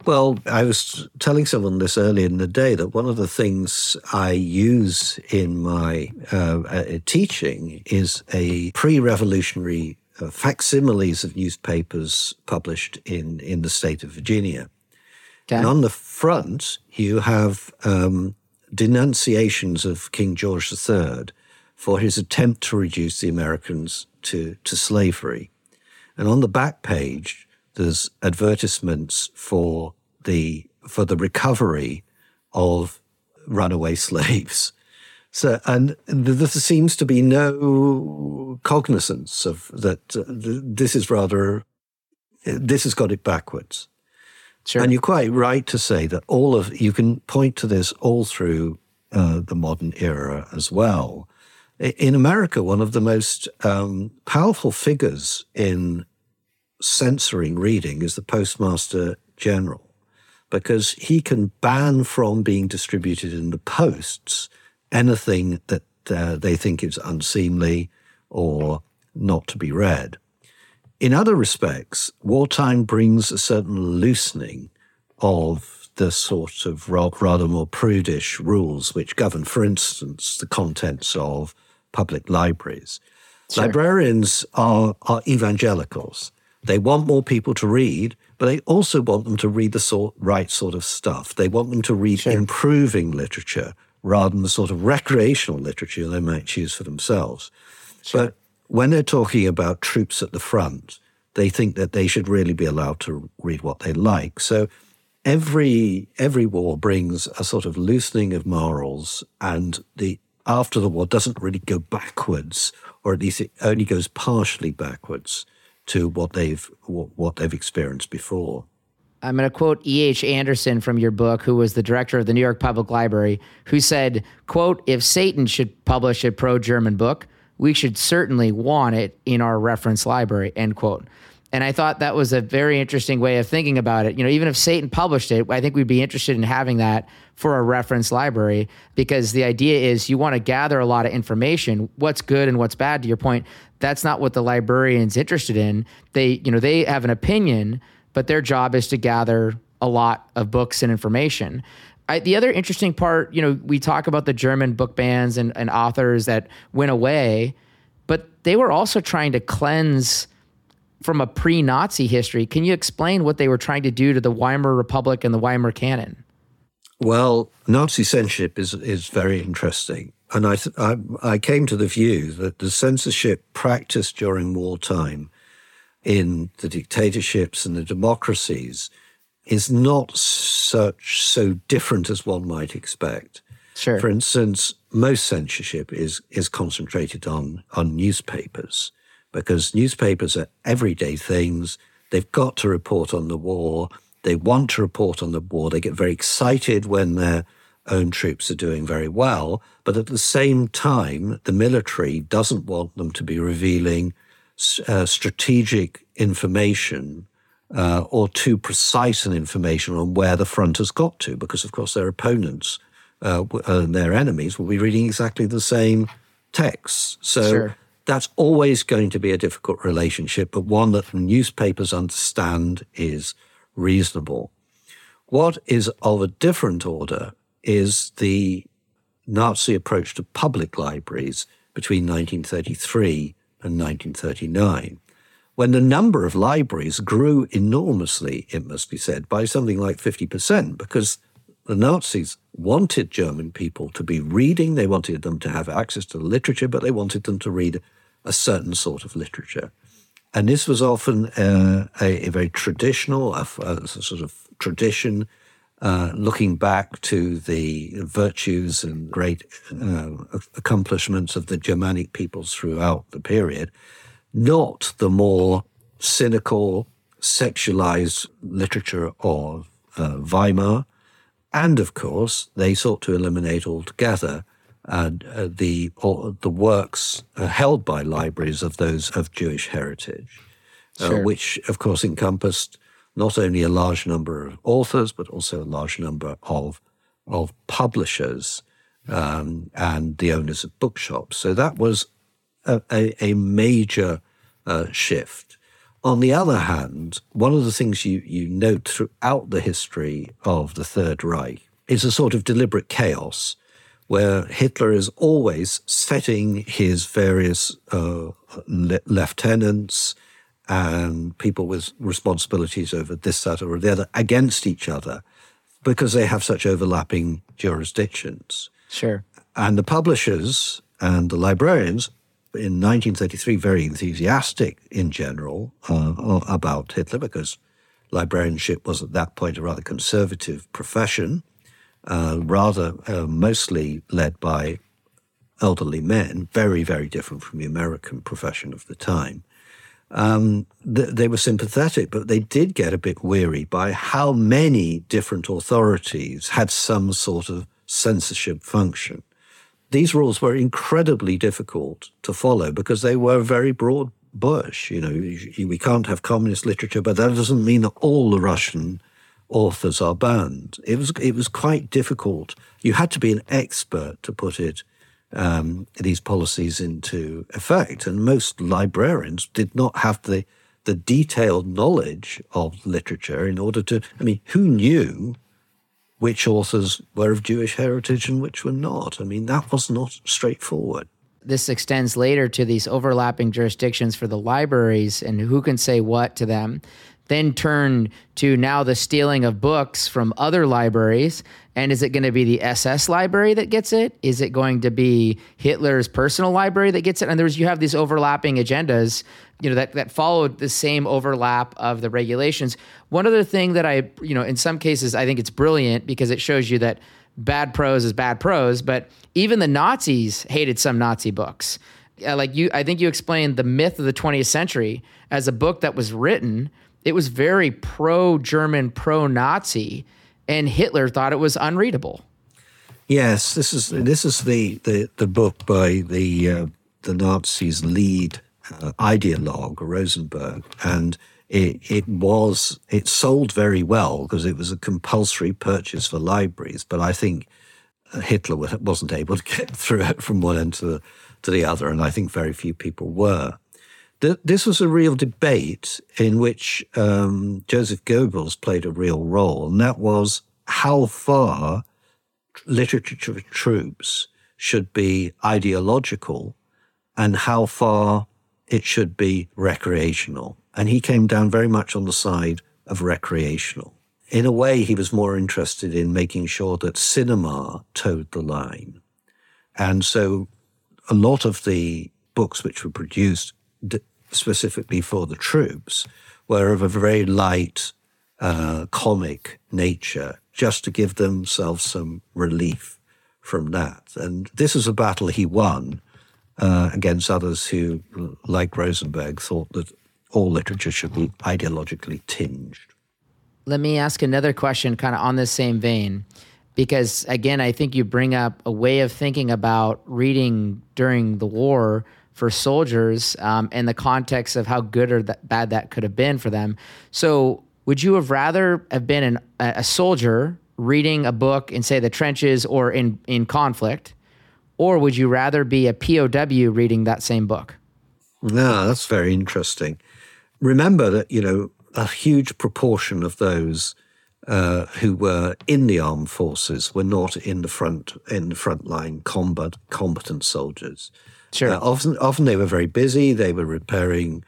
[SPEAKER 3] Well, I was telling someone this earlier in the day that one of the things I use in my uh, uh, teaching is a pre revolutionary uh, facsimiles of newspapers published in, in the state of Virginia. Okay. And on the front, you have um, denunciations of King George III for his attempt to reduce the Americans to, to slavery. And on the back page, there's advertisements for the for the recovery of runaway slaves. So, and there seems to be no cognizance of that. Uh, this is rather, this has got it backwards. Sure. And you're quite right to say that all of you can point to this all through uh, the modern era as well. In America, one of the most um, powerful figures in censoring reading is the Postmaster General, because he can ban from being distributed in the posts anything that uh, they think is unseemly or not to be read. In other respects, wartime brings a certain loosening of the sort of rather more prudish rules which govern, for instance, the contents of public libraries. Sure. Librarians are, are evangelicals. They want more people to read, but they also want them to read the sort, right sort of stuff. They want them to read sure. improving literature rather than the sort of recreational literature they might choose for themselves. Sure. But when they're talking about troops at the front, they think that they should really be allowed to read what they like. So every every war brings a sort of loosening of morals, and the after the war doesn't really go backwards, or at least it only goes partially backwards to what they've what they've experienced before.
[SPEAKER 2] I'm going to quote E.H. Anderson from your book, who was the director of the New York Public Library, who said, quote, if Satan should publish a pro-German book, we should certainly want it in our reference library, end quote. And I thought that was a very interesting way of thinking about it. You know, even if Satan published it, I think we'd be interested in having that for a reference library because the idea is you want to gather a lot of information, what's good and what's bad to your point. That's not what the librarian's interested in. They, you know, they have an opinion, but their job is to gather a lot of books and information. I, the other interesting part, you know, we talk about the German book bans and, and authors that went away, but they were also trying to cleanse from a pre-Nazi history. Can you explain what they were trying to do to the Weimar Republic and the Weimar canon?
[SPEAKER 3] Well, Nazi censorship is is very interesting, and I, th- I, I came to the view that the censorship practiced during wartime in the dictatorships and the democracies is not such so different as one might expect.
[SPEAKER 2] Sure.
[SPEAKER 3] For instance, most censorship is is concentrated on on newspapers because newspapers are everyday things. They've got to report on the war. They want to report on the war. They get very excited when their own troops are doing very well. But at the same time, the military doesn't want them to be revealing uh, strategic information uh, or too precise an information on where the front has got to, because of course their opponents uh, and their enemies will be reading exactly the same texts. So sure. That's always going to be a difficult relationship, but one that newspapers understand is reasonable. What is of a different order is the Nazi approach to public libraries between 1933 and 1939, when the number of libraries grew enormously, it must be said, by something like 50%, because the Nazis wanted German people to be reading, they wanted them to have access to literature, but they wanted them to read a certain sort of literature. And this was often uh, a, a, very traditional, a, a, sort of tradition, uh, looking back to the virtues and great uh, accomplishments of the Germanic peoples throughout the period, not the more cynical, sexualized literature of uh, Weimar And of course, they sought to eliminate altogether uh, the, the works uh, held by libraries of those of Jewish heritage, uh, sure. which of course encompassed not only a large number of authors, but also a large number of, of publishers um, and the owners of bookshops. So that was a, a, a major uh, shift. On the other hand, one of the things you, you note throughout the history of the Third Reich is a sort of deliberate chaos where Hitler is always setting his various uh, le- lieutenants and people with responsibilities over this, that, or the other against each other because they have such overlapping jurisdictions.
[SPEAKER 2] Sure.
[SPEAKER 3] And the publishers and the librarians in 1933 very enthusiastic in general uh, about Hitler because librarianship was at that point a rather conservative profession, uh, rather uh, mostly led by elderly men, very, very different from the American profession of the time. Um, th- they were sympathetic, but they did get a bit weary by how many different authorities had some sort of censorship function. These rules were incredibly difficult to follow because they were very broad brush. You know, we can't have communist literature, but that doesn't mean that all the Russian authors are banned. It was it was quite difficult. You had to be an expert to put it um, these policies into effect, and most librarians did not have the the detailed knowledge of literature in order to. I mean, who knew which authors were of Jewish heritage and which were not. I mean, that was not straightforward.
[SPEAKER 2] This extends later to these overlapping jurisdictions for the libraries and who can say what to them. Then turn to now the stealing of books from other libraries. And is it going to be the SS library that gets it? Is it going to be Hitler's personal library that gets it? And there's you have these overlapping agendas you know that that followed the same overlap of the regulations. One other thing that I you know in some cases I think it's brilliant because it shows you that bad prose is bad prose, but even the Nazis hated some Nazi books. Uh, like you, I think you explained the myth of the 20th century as a book that was written. It was very pro-German, pro-Nazi, and Hitler thought it was unreadable.
[SPEAKER 3] Yes, this is this is the the, the book by the uh, the Nazis' lead uh, ideologue, Rosenberg, and it, it was it sold very well because it was a compulsory purchase for libraries. But I think uh, Hitler wasn't able to get through it from one end to the, to the other, and I think very few people were. This was a real debate in which um, Joseph Goebbels played a real role, and that was how far literature of troops should be ideological and how far it should be recreational. And he came down very much on the side of recreational. In a way, he was more interested in making sure that cinema toed the line. And so a lot of the books which were produced specifically for the troops were of a very light uh, comic nature, just to give themselves some relief from that. And this is a battle he won uh, against others who, like Rosenberg, thought that all literature should be ideologically tinged.
[SPEAKER 2] Let me ask another question, kind of on the same vein, because again, I think you bring up a way of thinking about reading during the war for soldiers um, in the context of how good or bad that could have been for them. So, would you have rather have been an, a soldier reading a book in, say, the trenches or in, in conflict? Or would you rather be a POW reading that same book?
[SPEAKER 3] No, that's very interesting. Remember that, you know, a huge proportion of those uh, who were in the armed forces were not in the front in the front line combat combatant soldiers.
[SPEAKER 2] Sure.
[SPEAKER 3] Uh, often, often they were very busy. They were repairing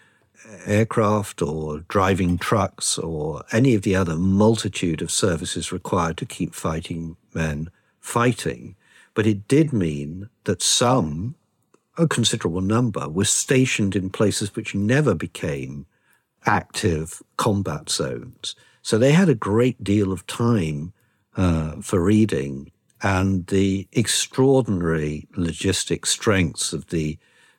[SPEAKER 3] aircraft or driving trucks or any of the other multitude of services required to keep fighting men fighting. But it did mean that some, a considerable number, were stationed in places which never became active combat zones. So they had a great deal of time uh, for reading, and the extraordinary logistic strengths of the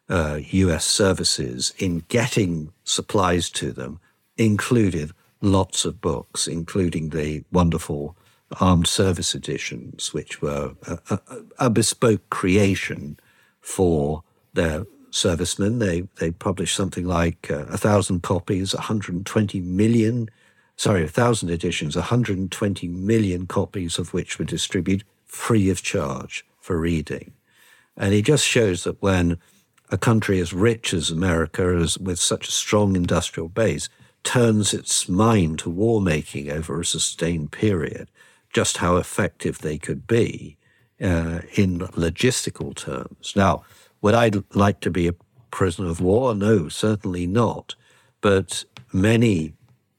[SPEAKER 3] uh, US services in getting supplies to them included lots of books, including the wonderful armed service editions, which were a, a, a bespoke creation for their servicemen. They they published something like uh, a thousand copies, 120 million, sorry, a thousand editions, 120 million copies of which were distributed free of charge for reading. And it just shows that when a country as rich as America, as with such a strong industrial base, turns its mind to war making over a sustained period, just how effective they could be uh, in logistical terms. Now, would I like to be a prisoner of war? No, certainly not. But many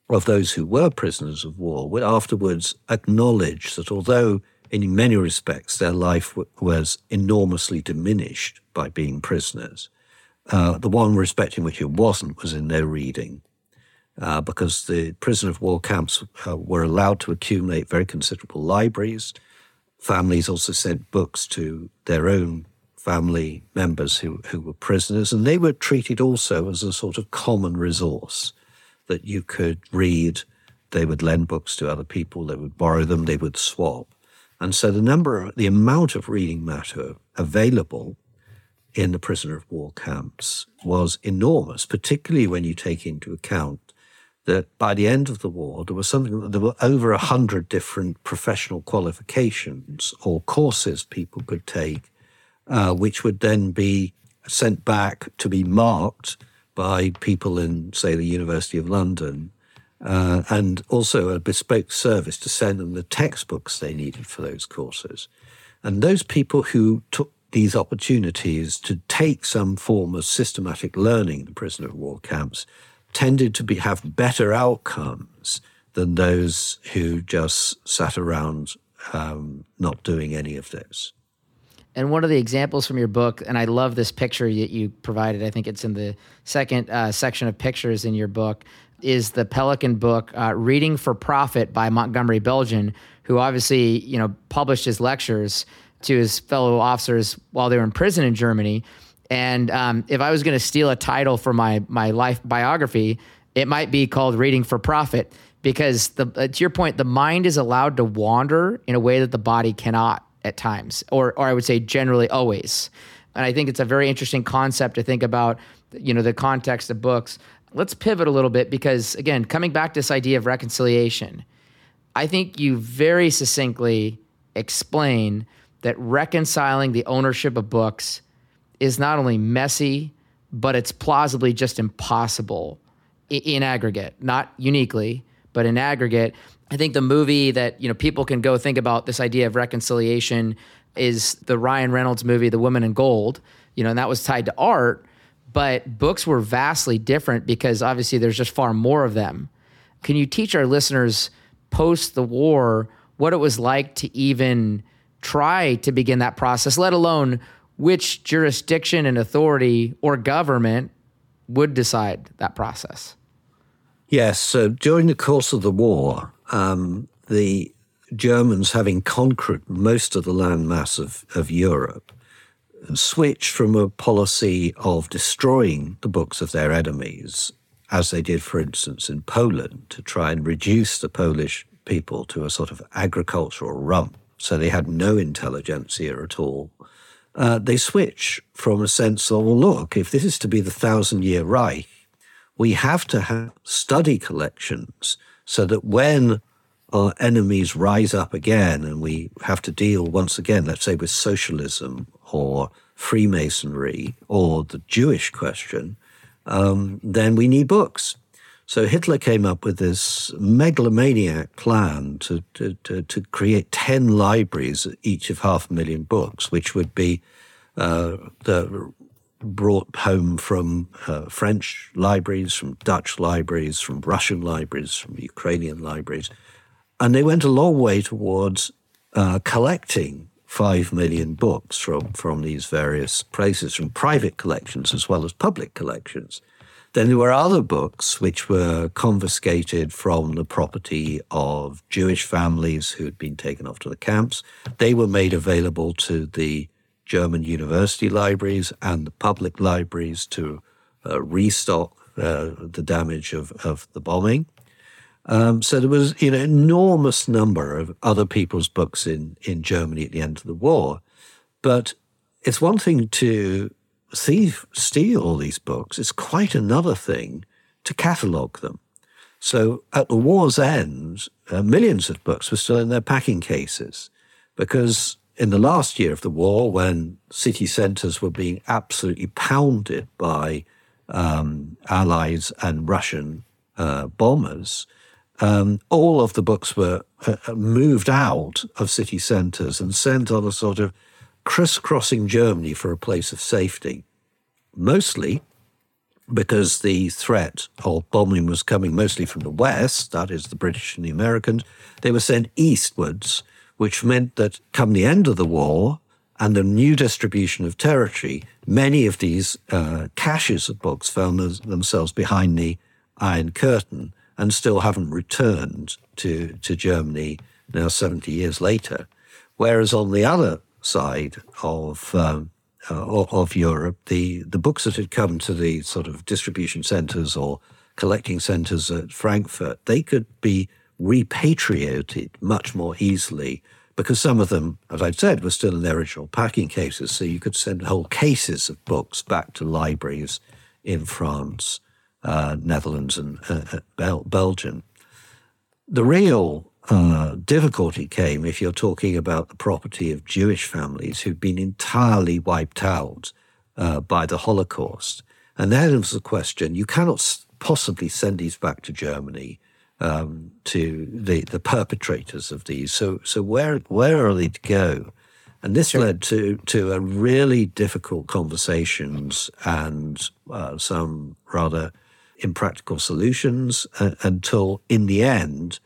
[SPEAKER 3] of those who were prisoners of war would afterwards acknowledge that although in many respects their life w- was enormously diminished by being prisoners, uh, the one respect in which it wasn't was in their reading uh, because the prisoner of war camps uh, were allowed to accumulate very considerable libraries. Families also sent books to their own family members who, who were prisoners, and they were treated also as a sort of common resource that you could read. They would lend books to other people, they would borrow them, they would swap. And so the number, the amount of reading matter available in the prisoner of war camps was enormous, particularly when you take into account that by the end of the war, there was something, there were over a hundred different professional qualifications or courses people could take, uh, which would then be sent back to be marked by people in, say, the University of London, uh, and also a bespoke service to send them the textbooks they needed for those courses. And those people who took these opportunities to take some form of systematic learning in the prisoner of war camps tended to be, have better outcomes than those who just sat around um, not doing any of this.
[SPEAKER 2] And one of the examples from your book, and I love this picture you, you provided. I think it's in the second uh, section of pictures in your book. Is the Pelican book uh, "Reading for Profit" by Montgomery Belgion, who obviously you know published his lectures to his fellow officers while they were in prison in Germany. And um, if I was going to steal a title for my my life biography, it might be called "Reading for Profit," because the, uh, to your point, the mind is allowed to wander in a way that the body cannot at times, or or I would say generally always. And I think it's a very interesting concept to think about. You know, the context of books. Let's pivot a little bit because again, coming back to this idea of reconciliation, I think you very succinctly explain that reconciling the ownership of books is not only messy, but it's plausibly just impossible in aggregate, not uniquely, but in aggregate. I think the movie that you know people can go think about this idea of reconciliation is the Ryan Reynolds movie, The Woman in Gold. You know, and that was tied to art, but books were vastly different because obviously there's just far more of them. Can you teach our listeners post the war what it was like to even try to begin that process, let alone which jurisdiction and authority or government would decide that process?
[SPEAKER 3] Yes. So during the course of the war, um, the Germans, having conquered most of the landmass of, of Europe, switched from a policy of destroying the books of their enemies, as they did, for instance, in Poland, to try and reduce the Polish people to a sort of agricultural rump. So they had no intelligentsia at all uh, they switch from a sense of, well, look, if this is to be the thousand year Reich, we have to have study collections so that when our enemies rise up again and we have to deal once again, let's say, with socialism or Freemasonry or the Jewish question, um, then we need books. So Hitler came up with this megalomaniac plan to, to, to, to create 10 libraries, each of half a million books, which would be uh, the, brought home from uh, French libraries, from Dutch libraries, from Russian libraries, from Ukrainian libraries. And they went a long way towards uh, collecting five million books from, from these various places, from private collections as well as public collections. Then there were other books which were confiscated from the property of Jewish families who had been taken off to the camps. They were made available to the German university libraries and the public libraries to uh, restock uh, the damage of, of the bombing. Um, so there was you know enormous number of other people's books in in Germany at the end of the war, but it's one thing to thief steal all these books. It's quite another thing to catalogue them. So at the war's end, uh, millions of books were still in their packing cases because in the last year of the war, when city centres were being absolutely pounded by um, Allies and Russian uh, bombers, um, all of the books were uh, uh, moved out of city centres and sent on a sort of crisscrossing Germany for a place of safety. Mostly because the threat of bombing was coming mostly from the West, that is, the British and the Americans, they were sent eastwards, which meant that come the end of the war and the new distribution of territory, many of these uh, caches of books found themselves behind the Iron Curtain and still haven't returned to, to Germany now 70 years later. Whereas on the other side of um, uh, of Europe, the the books that had come to the sort of distribution centres or collecting centres at Frankfurt, they could be repatriated much more easily because some of them, as I said, were still in their original packing cases. So you could send whole cases of books back to libraries in France, uh, Netherlands, and uh, uh Bel- Belgium. The real uh, difficulty came if you're talking about the property of Jewish families who've been entirely wiped out uh, by the Holocaust. And then was the question you cannot possibly send these back to Germany um, to the, the perpetrators of these. So, so where, where are they to go? And this sure. led to, to a really difficult conversations and uh, some rather impractical solutions uh, until, in the end,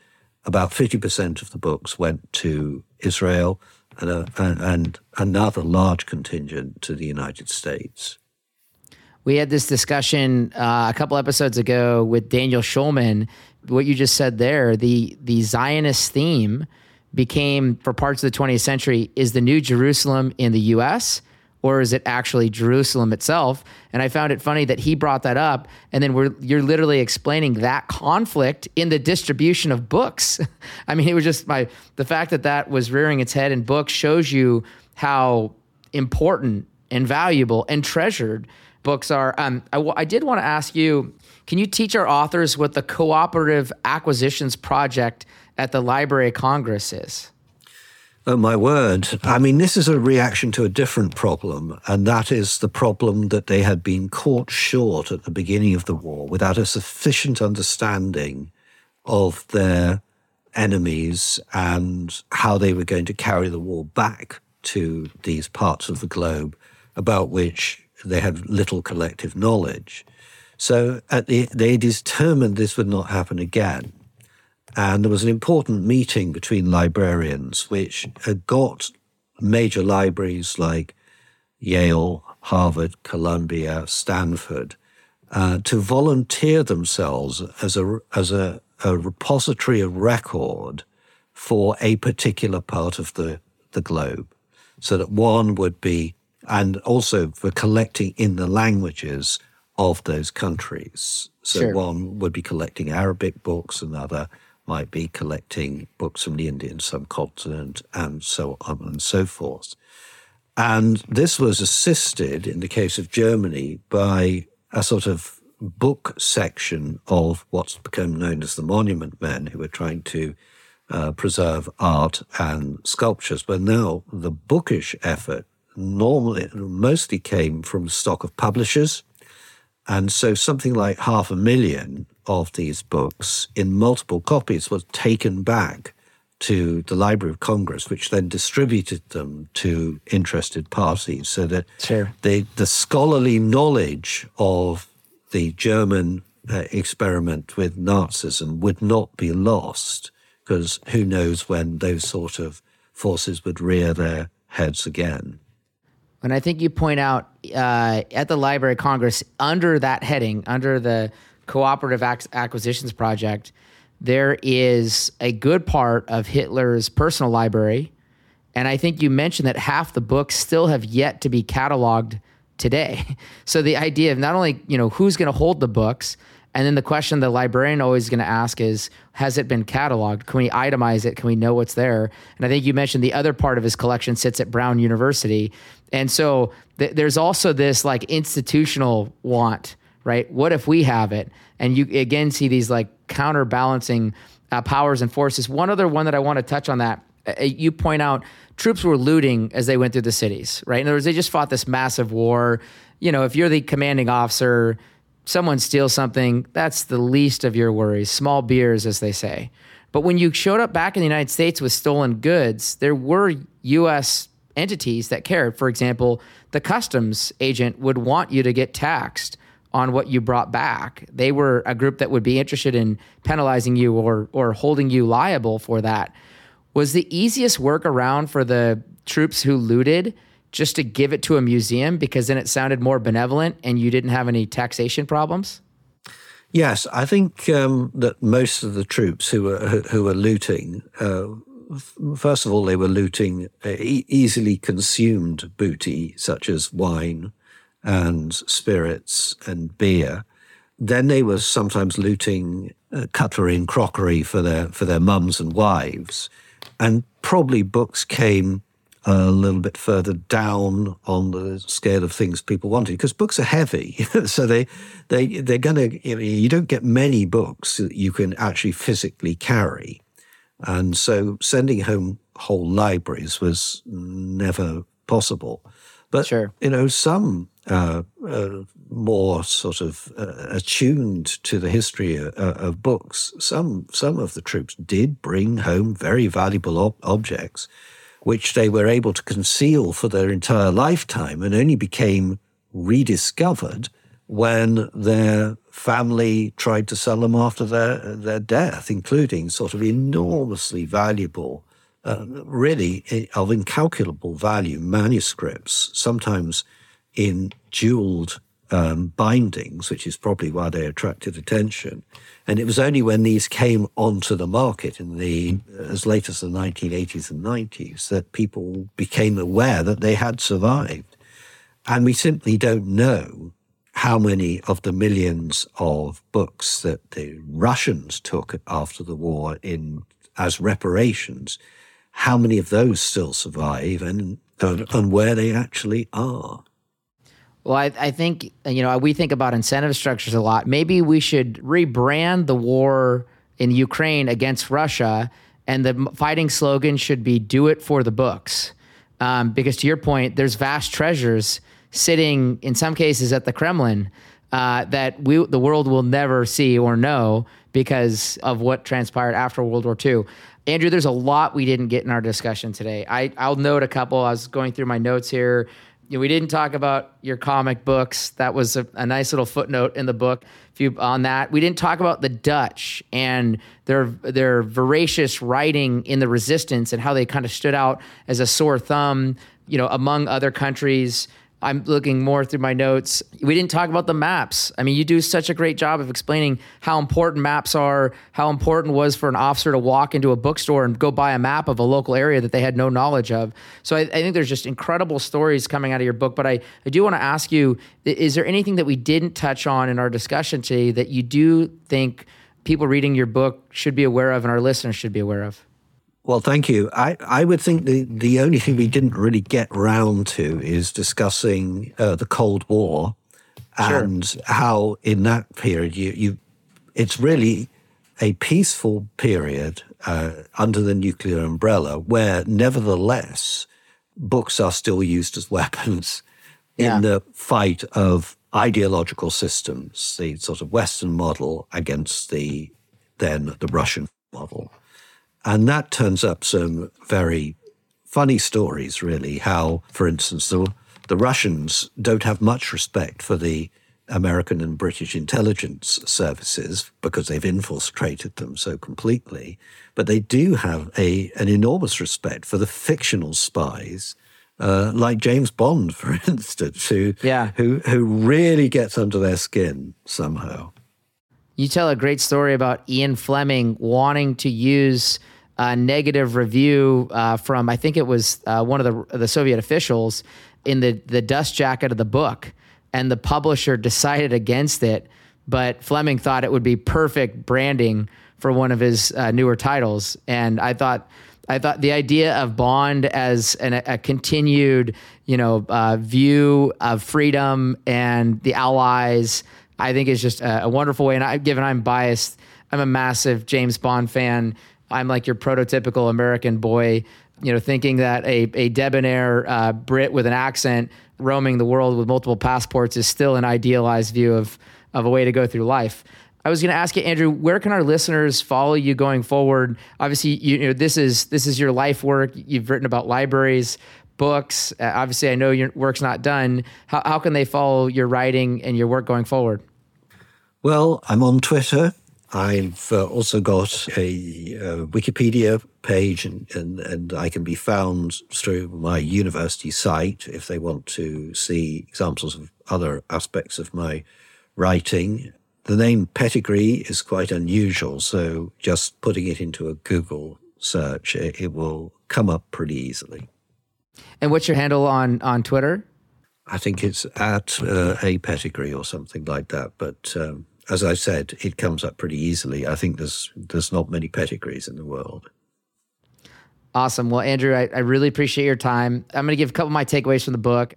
[SPEAKER 3] about 50% of the books went to Israel and, uh, and another large contingent to the United States.
[SPEAKER 2] We had this discussion uh, a couple episodes ago with Daniel Schulman. What you just said there, the the Zionist theme became for parts of the 20th century is the new Jerusalem in the U.S or is it actually Jerusalem itself? And I found it funny that he brought that up, and then we're you're literally explaining that conflict in the distribution of books. I mean, it was just my the fact that that was rearing its head in books shows you how important and valuable and treasured books are. Um, I, I did want to ask you, can you teach our authors what the cooperative acquisitions project at the Library of Congress is?
[SPEAKER 3] Oh, my word. I mean, this is a reaction to a different problem, and that is the problem that they had been caught short at the beginning of the war without a sufficient understanding of their enemies and how they were going to carry the war back to these parts of the globe about which they had little collective knowledge. So the, they determined this would not happen again. And there was an important meeting between librarians, which had got major libraries like Yale, Harvard, Columbia, Stanford, uh, to volunteer themselves as a as a, a, repository of record for a particular part of the the globe, so that one would be, and also for collecting in the languages of those countries. So sure. one would be collecting Arabic books, another might be collecting books from the Indian subcontinent and so on and so forth. And this was assisted, in the case of Germany, by a sort of book section of what's become known as the Monument Men, who were trying to uh, preserve art and sculptures. But now the bookish effort normally mostly came from stock of publishers. And so something like half a million of these books in multiple copies was taken back to the Library of Congress, which then distributed them to interested parties so that sure. they, the scholarly knowledge of the German uh, experiment with Nazism would not be lost, because who knows when those sort of forces would rear their heads again.
[SPEAKER 2] And I think you point out uh, at the Library of Congress, under that heading, under the cooperative ac- acquisitions project, there is a good part of Hitler's personal library. And I think you mentioned that half the books still have yet to be cataloged today. So the idea of not only, you know, who's going to hold the books And then the question the librarian always going to ask is, has it been cataloged? Can we itemize it? Can we know what's there? And I think you mentioned the other part of his collection sits at Brown University. And so th- there's also this like institutional want, right? What if we have it? And you again see these like counterbalancing uh, powers and forces. One other one that I want to touch on that uh, you point out troops were looting as they went through the cities, right? In other words, they just fought this massive war. You know, if you're the commanding officer, someone steals something, that's the least of your worries. Small beers, as they say. But when you showed up back in the United States with stolen goods, there were U.S. entities that cared. For example, the customs agent would want you to get taxed on what you brought back. They were a group that would be interested in penalizing you or or holding you liable for that. Was the easiest work around for the troops who looted just to give it to a museum because then it sounded more benevolent and you didn't have any taxation problems?
[SPEAKER 3] Yes, I think um, that most of the troops who were who were looting, uh, first of all, they were looting uh, easily consumed booty such as wine and spirits and beer. Then they were sometimes looting uh, cutlery and crockery for their for their mums and wives, and probably books came a little bit further down on the scale of things people wanted because books are heavy. So they they they're going to you, don't get many books that you can actually physically carry. And so sending home whole libraries was never possible but
[SPEAKER 2] sure.
[SPEAKER 3] you know some uh, uh, more sort of uh, attuned to the history of, uh, of, books some some of the troops did bring home very valuable ob- objects which they were able to conceal for their entire lifetime and only became rediscovered when their family tried to sell them after their, their death, including sort of enormously valuable, uh, really eh, of incalculable value manuscripts, sometimes in jeweled um, bindings, which is probably why they attracted attention. And it was only when these came onto the market in the as late as the 1980s and 90s that people became aware that they had survived. And we simply don't know how many of the millions of books that the Russians took after the war in as reparations, how many of those still survive and, and where they actually are.
[SPEAKER 2] Well, I, I, think, you know, we think about incentive structures a lot. Maybe we should rebrand the war in Ukraine against Russia, and the fighting slogan should be do it for the books. Um, because to your point, there's vast treasures sitting in some cases at the Kremlin uh, that we, the world will never see or know because of what transpired after World War II. Andrew, there's a lot we didn't get in our discussion today. I, I'll note a couple. I was going through my notes here you know, we didn't talk about your comic books. That was a, a nice little footnote in the book. If you on that, we didn't talk about the Dutch and their their voracious writing in the resistance and how they kind of stood out as a sore thumb, you know, among other countries. I'm looking more through my notes. We didn't talk about the maps. I mean, you do such a great job of explaining how important maps are, how important was for an officer to walk into a bookstore and go buy a map of a local area that they had no knowledge of. So I, I think there's just incredible stories coming out of your book. But I, I do want to ask you is there anything that we didn't touch on in our discussion today that you do think people reading your book should be aware of and our listeners should be aware of?
[SPEAKER 3] Well, thank you. I, I would think the, the only thing we didn't really get round to is discussing uh, the Cold War and sure. how in that period you, you it's really a peaceful period uh, under the nuclear umbrella where nevertheless books are still used as weapons yeah. in the fight of ideological systems, the sort of Western model against the then the Russian model. And that turns up some very funny stories, really. How, for instance, the, the Russians don't have much respect for the American and British intelligence services because they've infiltrated them so completely. But they do have a, an enormous respect for the fictional spies. Uh, like James Bond, for instance, who,
[SPEAKER 2] yeah.
[SPEAKER 3] who who really gets under their skin somehow.
[SPEAKER 2] You tell a great story about Ian Fleming wanting to use a negative review uh, from I think it was uh, one of the the Soviet officials in the the dust jacket of the book, and the publisher decided against it but Fleming thought it would be perfect branding for one of his uh, newer titles. And I thought, I thought the idea of Bond as an, a continued, you know, uh, view of freedom and the Allies, I think is just a, a wonderful way. And I, given I'm biased, I'm a massive James Bond fan. I'm like your prototypical American boy, you know, thinking that a, a debonair uh, Brit with an accent roaming the world with multiple passports is still an idealized view of, of a way to go through life. I was going to ask you, Andrew, where can our listeners follow you going forward? Obviously, you, you know this is this is your life work. You've written about libraries, books. Uh, obviously, I know your work's not done. How, how can they follow your writing and your work going forward?
[SPEAKER 3] Well, I'm on Twitter. I've uh, also got a uh, Wikipedia page, and, and, and I can be found through my university site if they want to see examples of other aspects of my writing. The name Pettegree is quite unusual, so just putting it into a Google search, it, it will come up pretty easily.
[SPEAKER 2] And what's your handle on on Twitter?
[SPEAKER 3] I think it's at uh, a Pettegree or something like that. But um, as I said, it comes up pretty easily. I think there's there's not many Pettegrees in the world.
[SPEAKER 2] Awesome. Well, Andrew, I, I really appreciate your time. I'm going to give a couple of my takeaways from the book.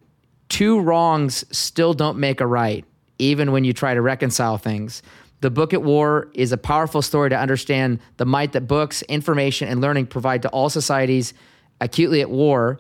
[SPEAKER 2] Two wrongs still don't make a right even when you try to reconcile things. The Book at War is a powerful story to understand the might that books, information, and learning provide to all societies acutely at war.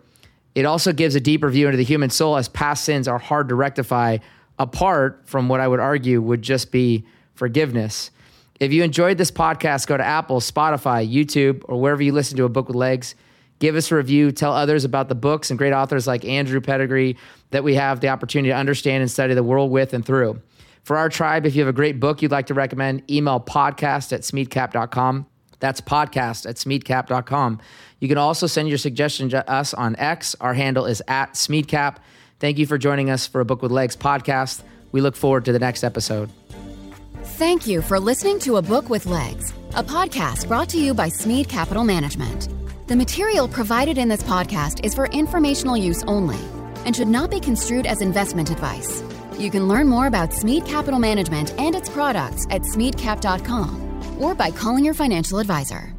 [SPEAKER 2] It also gives a deeper view into the human soul as past sins are hard to rectify, apart from what I would argue would just be forgiveness. If you enjoyed this podcast, go to Apple, Spotify, YouTube, or wherever you listen to a book with legs. Give us a review. Tell others about the books and great authors like Andrew Pettegree that we have the opportunity to understand and study the world with and through. For our tribe, if you have a great book you'd like to recommend, email podcast at smeadcap.com. That's podcast at smeadcap.com. You can also send your suggestion to us on X. Our handle is at smeadcap. Thank you for joining us for a Book with Legs podcast. We look forward to the next episode.
[SPEAKER 1] Thank you for listening to A Book with Legs, a podcast brought to you by Smead Capital Management. The material provided in this podcast is for informational use only and should not be construed as investment advice. You can learn more about Smead Capital Management and its products at smeadcap.com or by calling your financial advisor.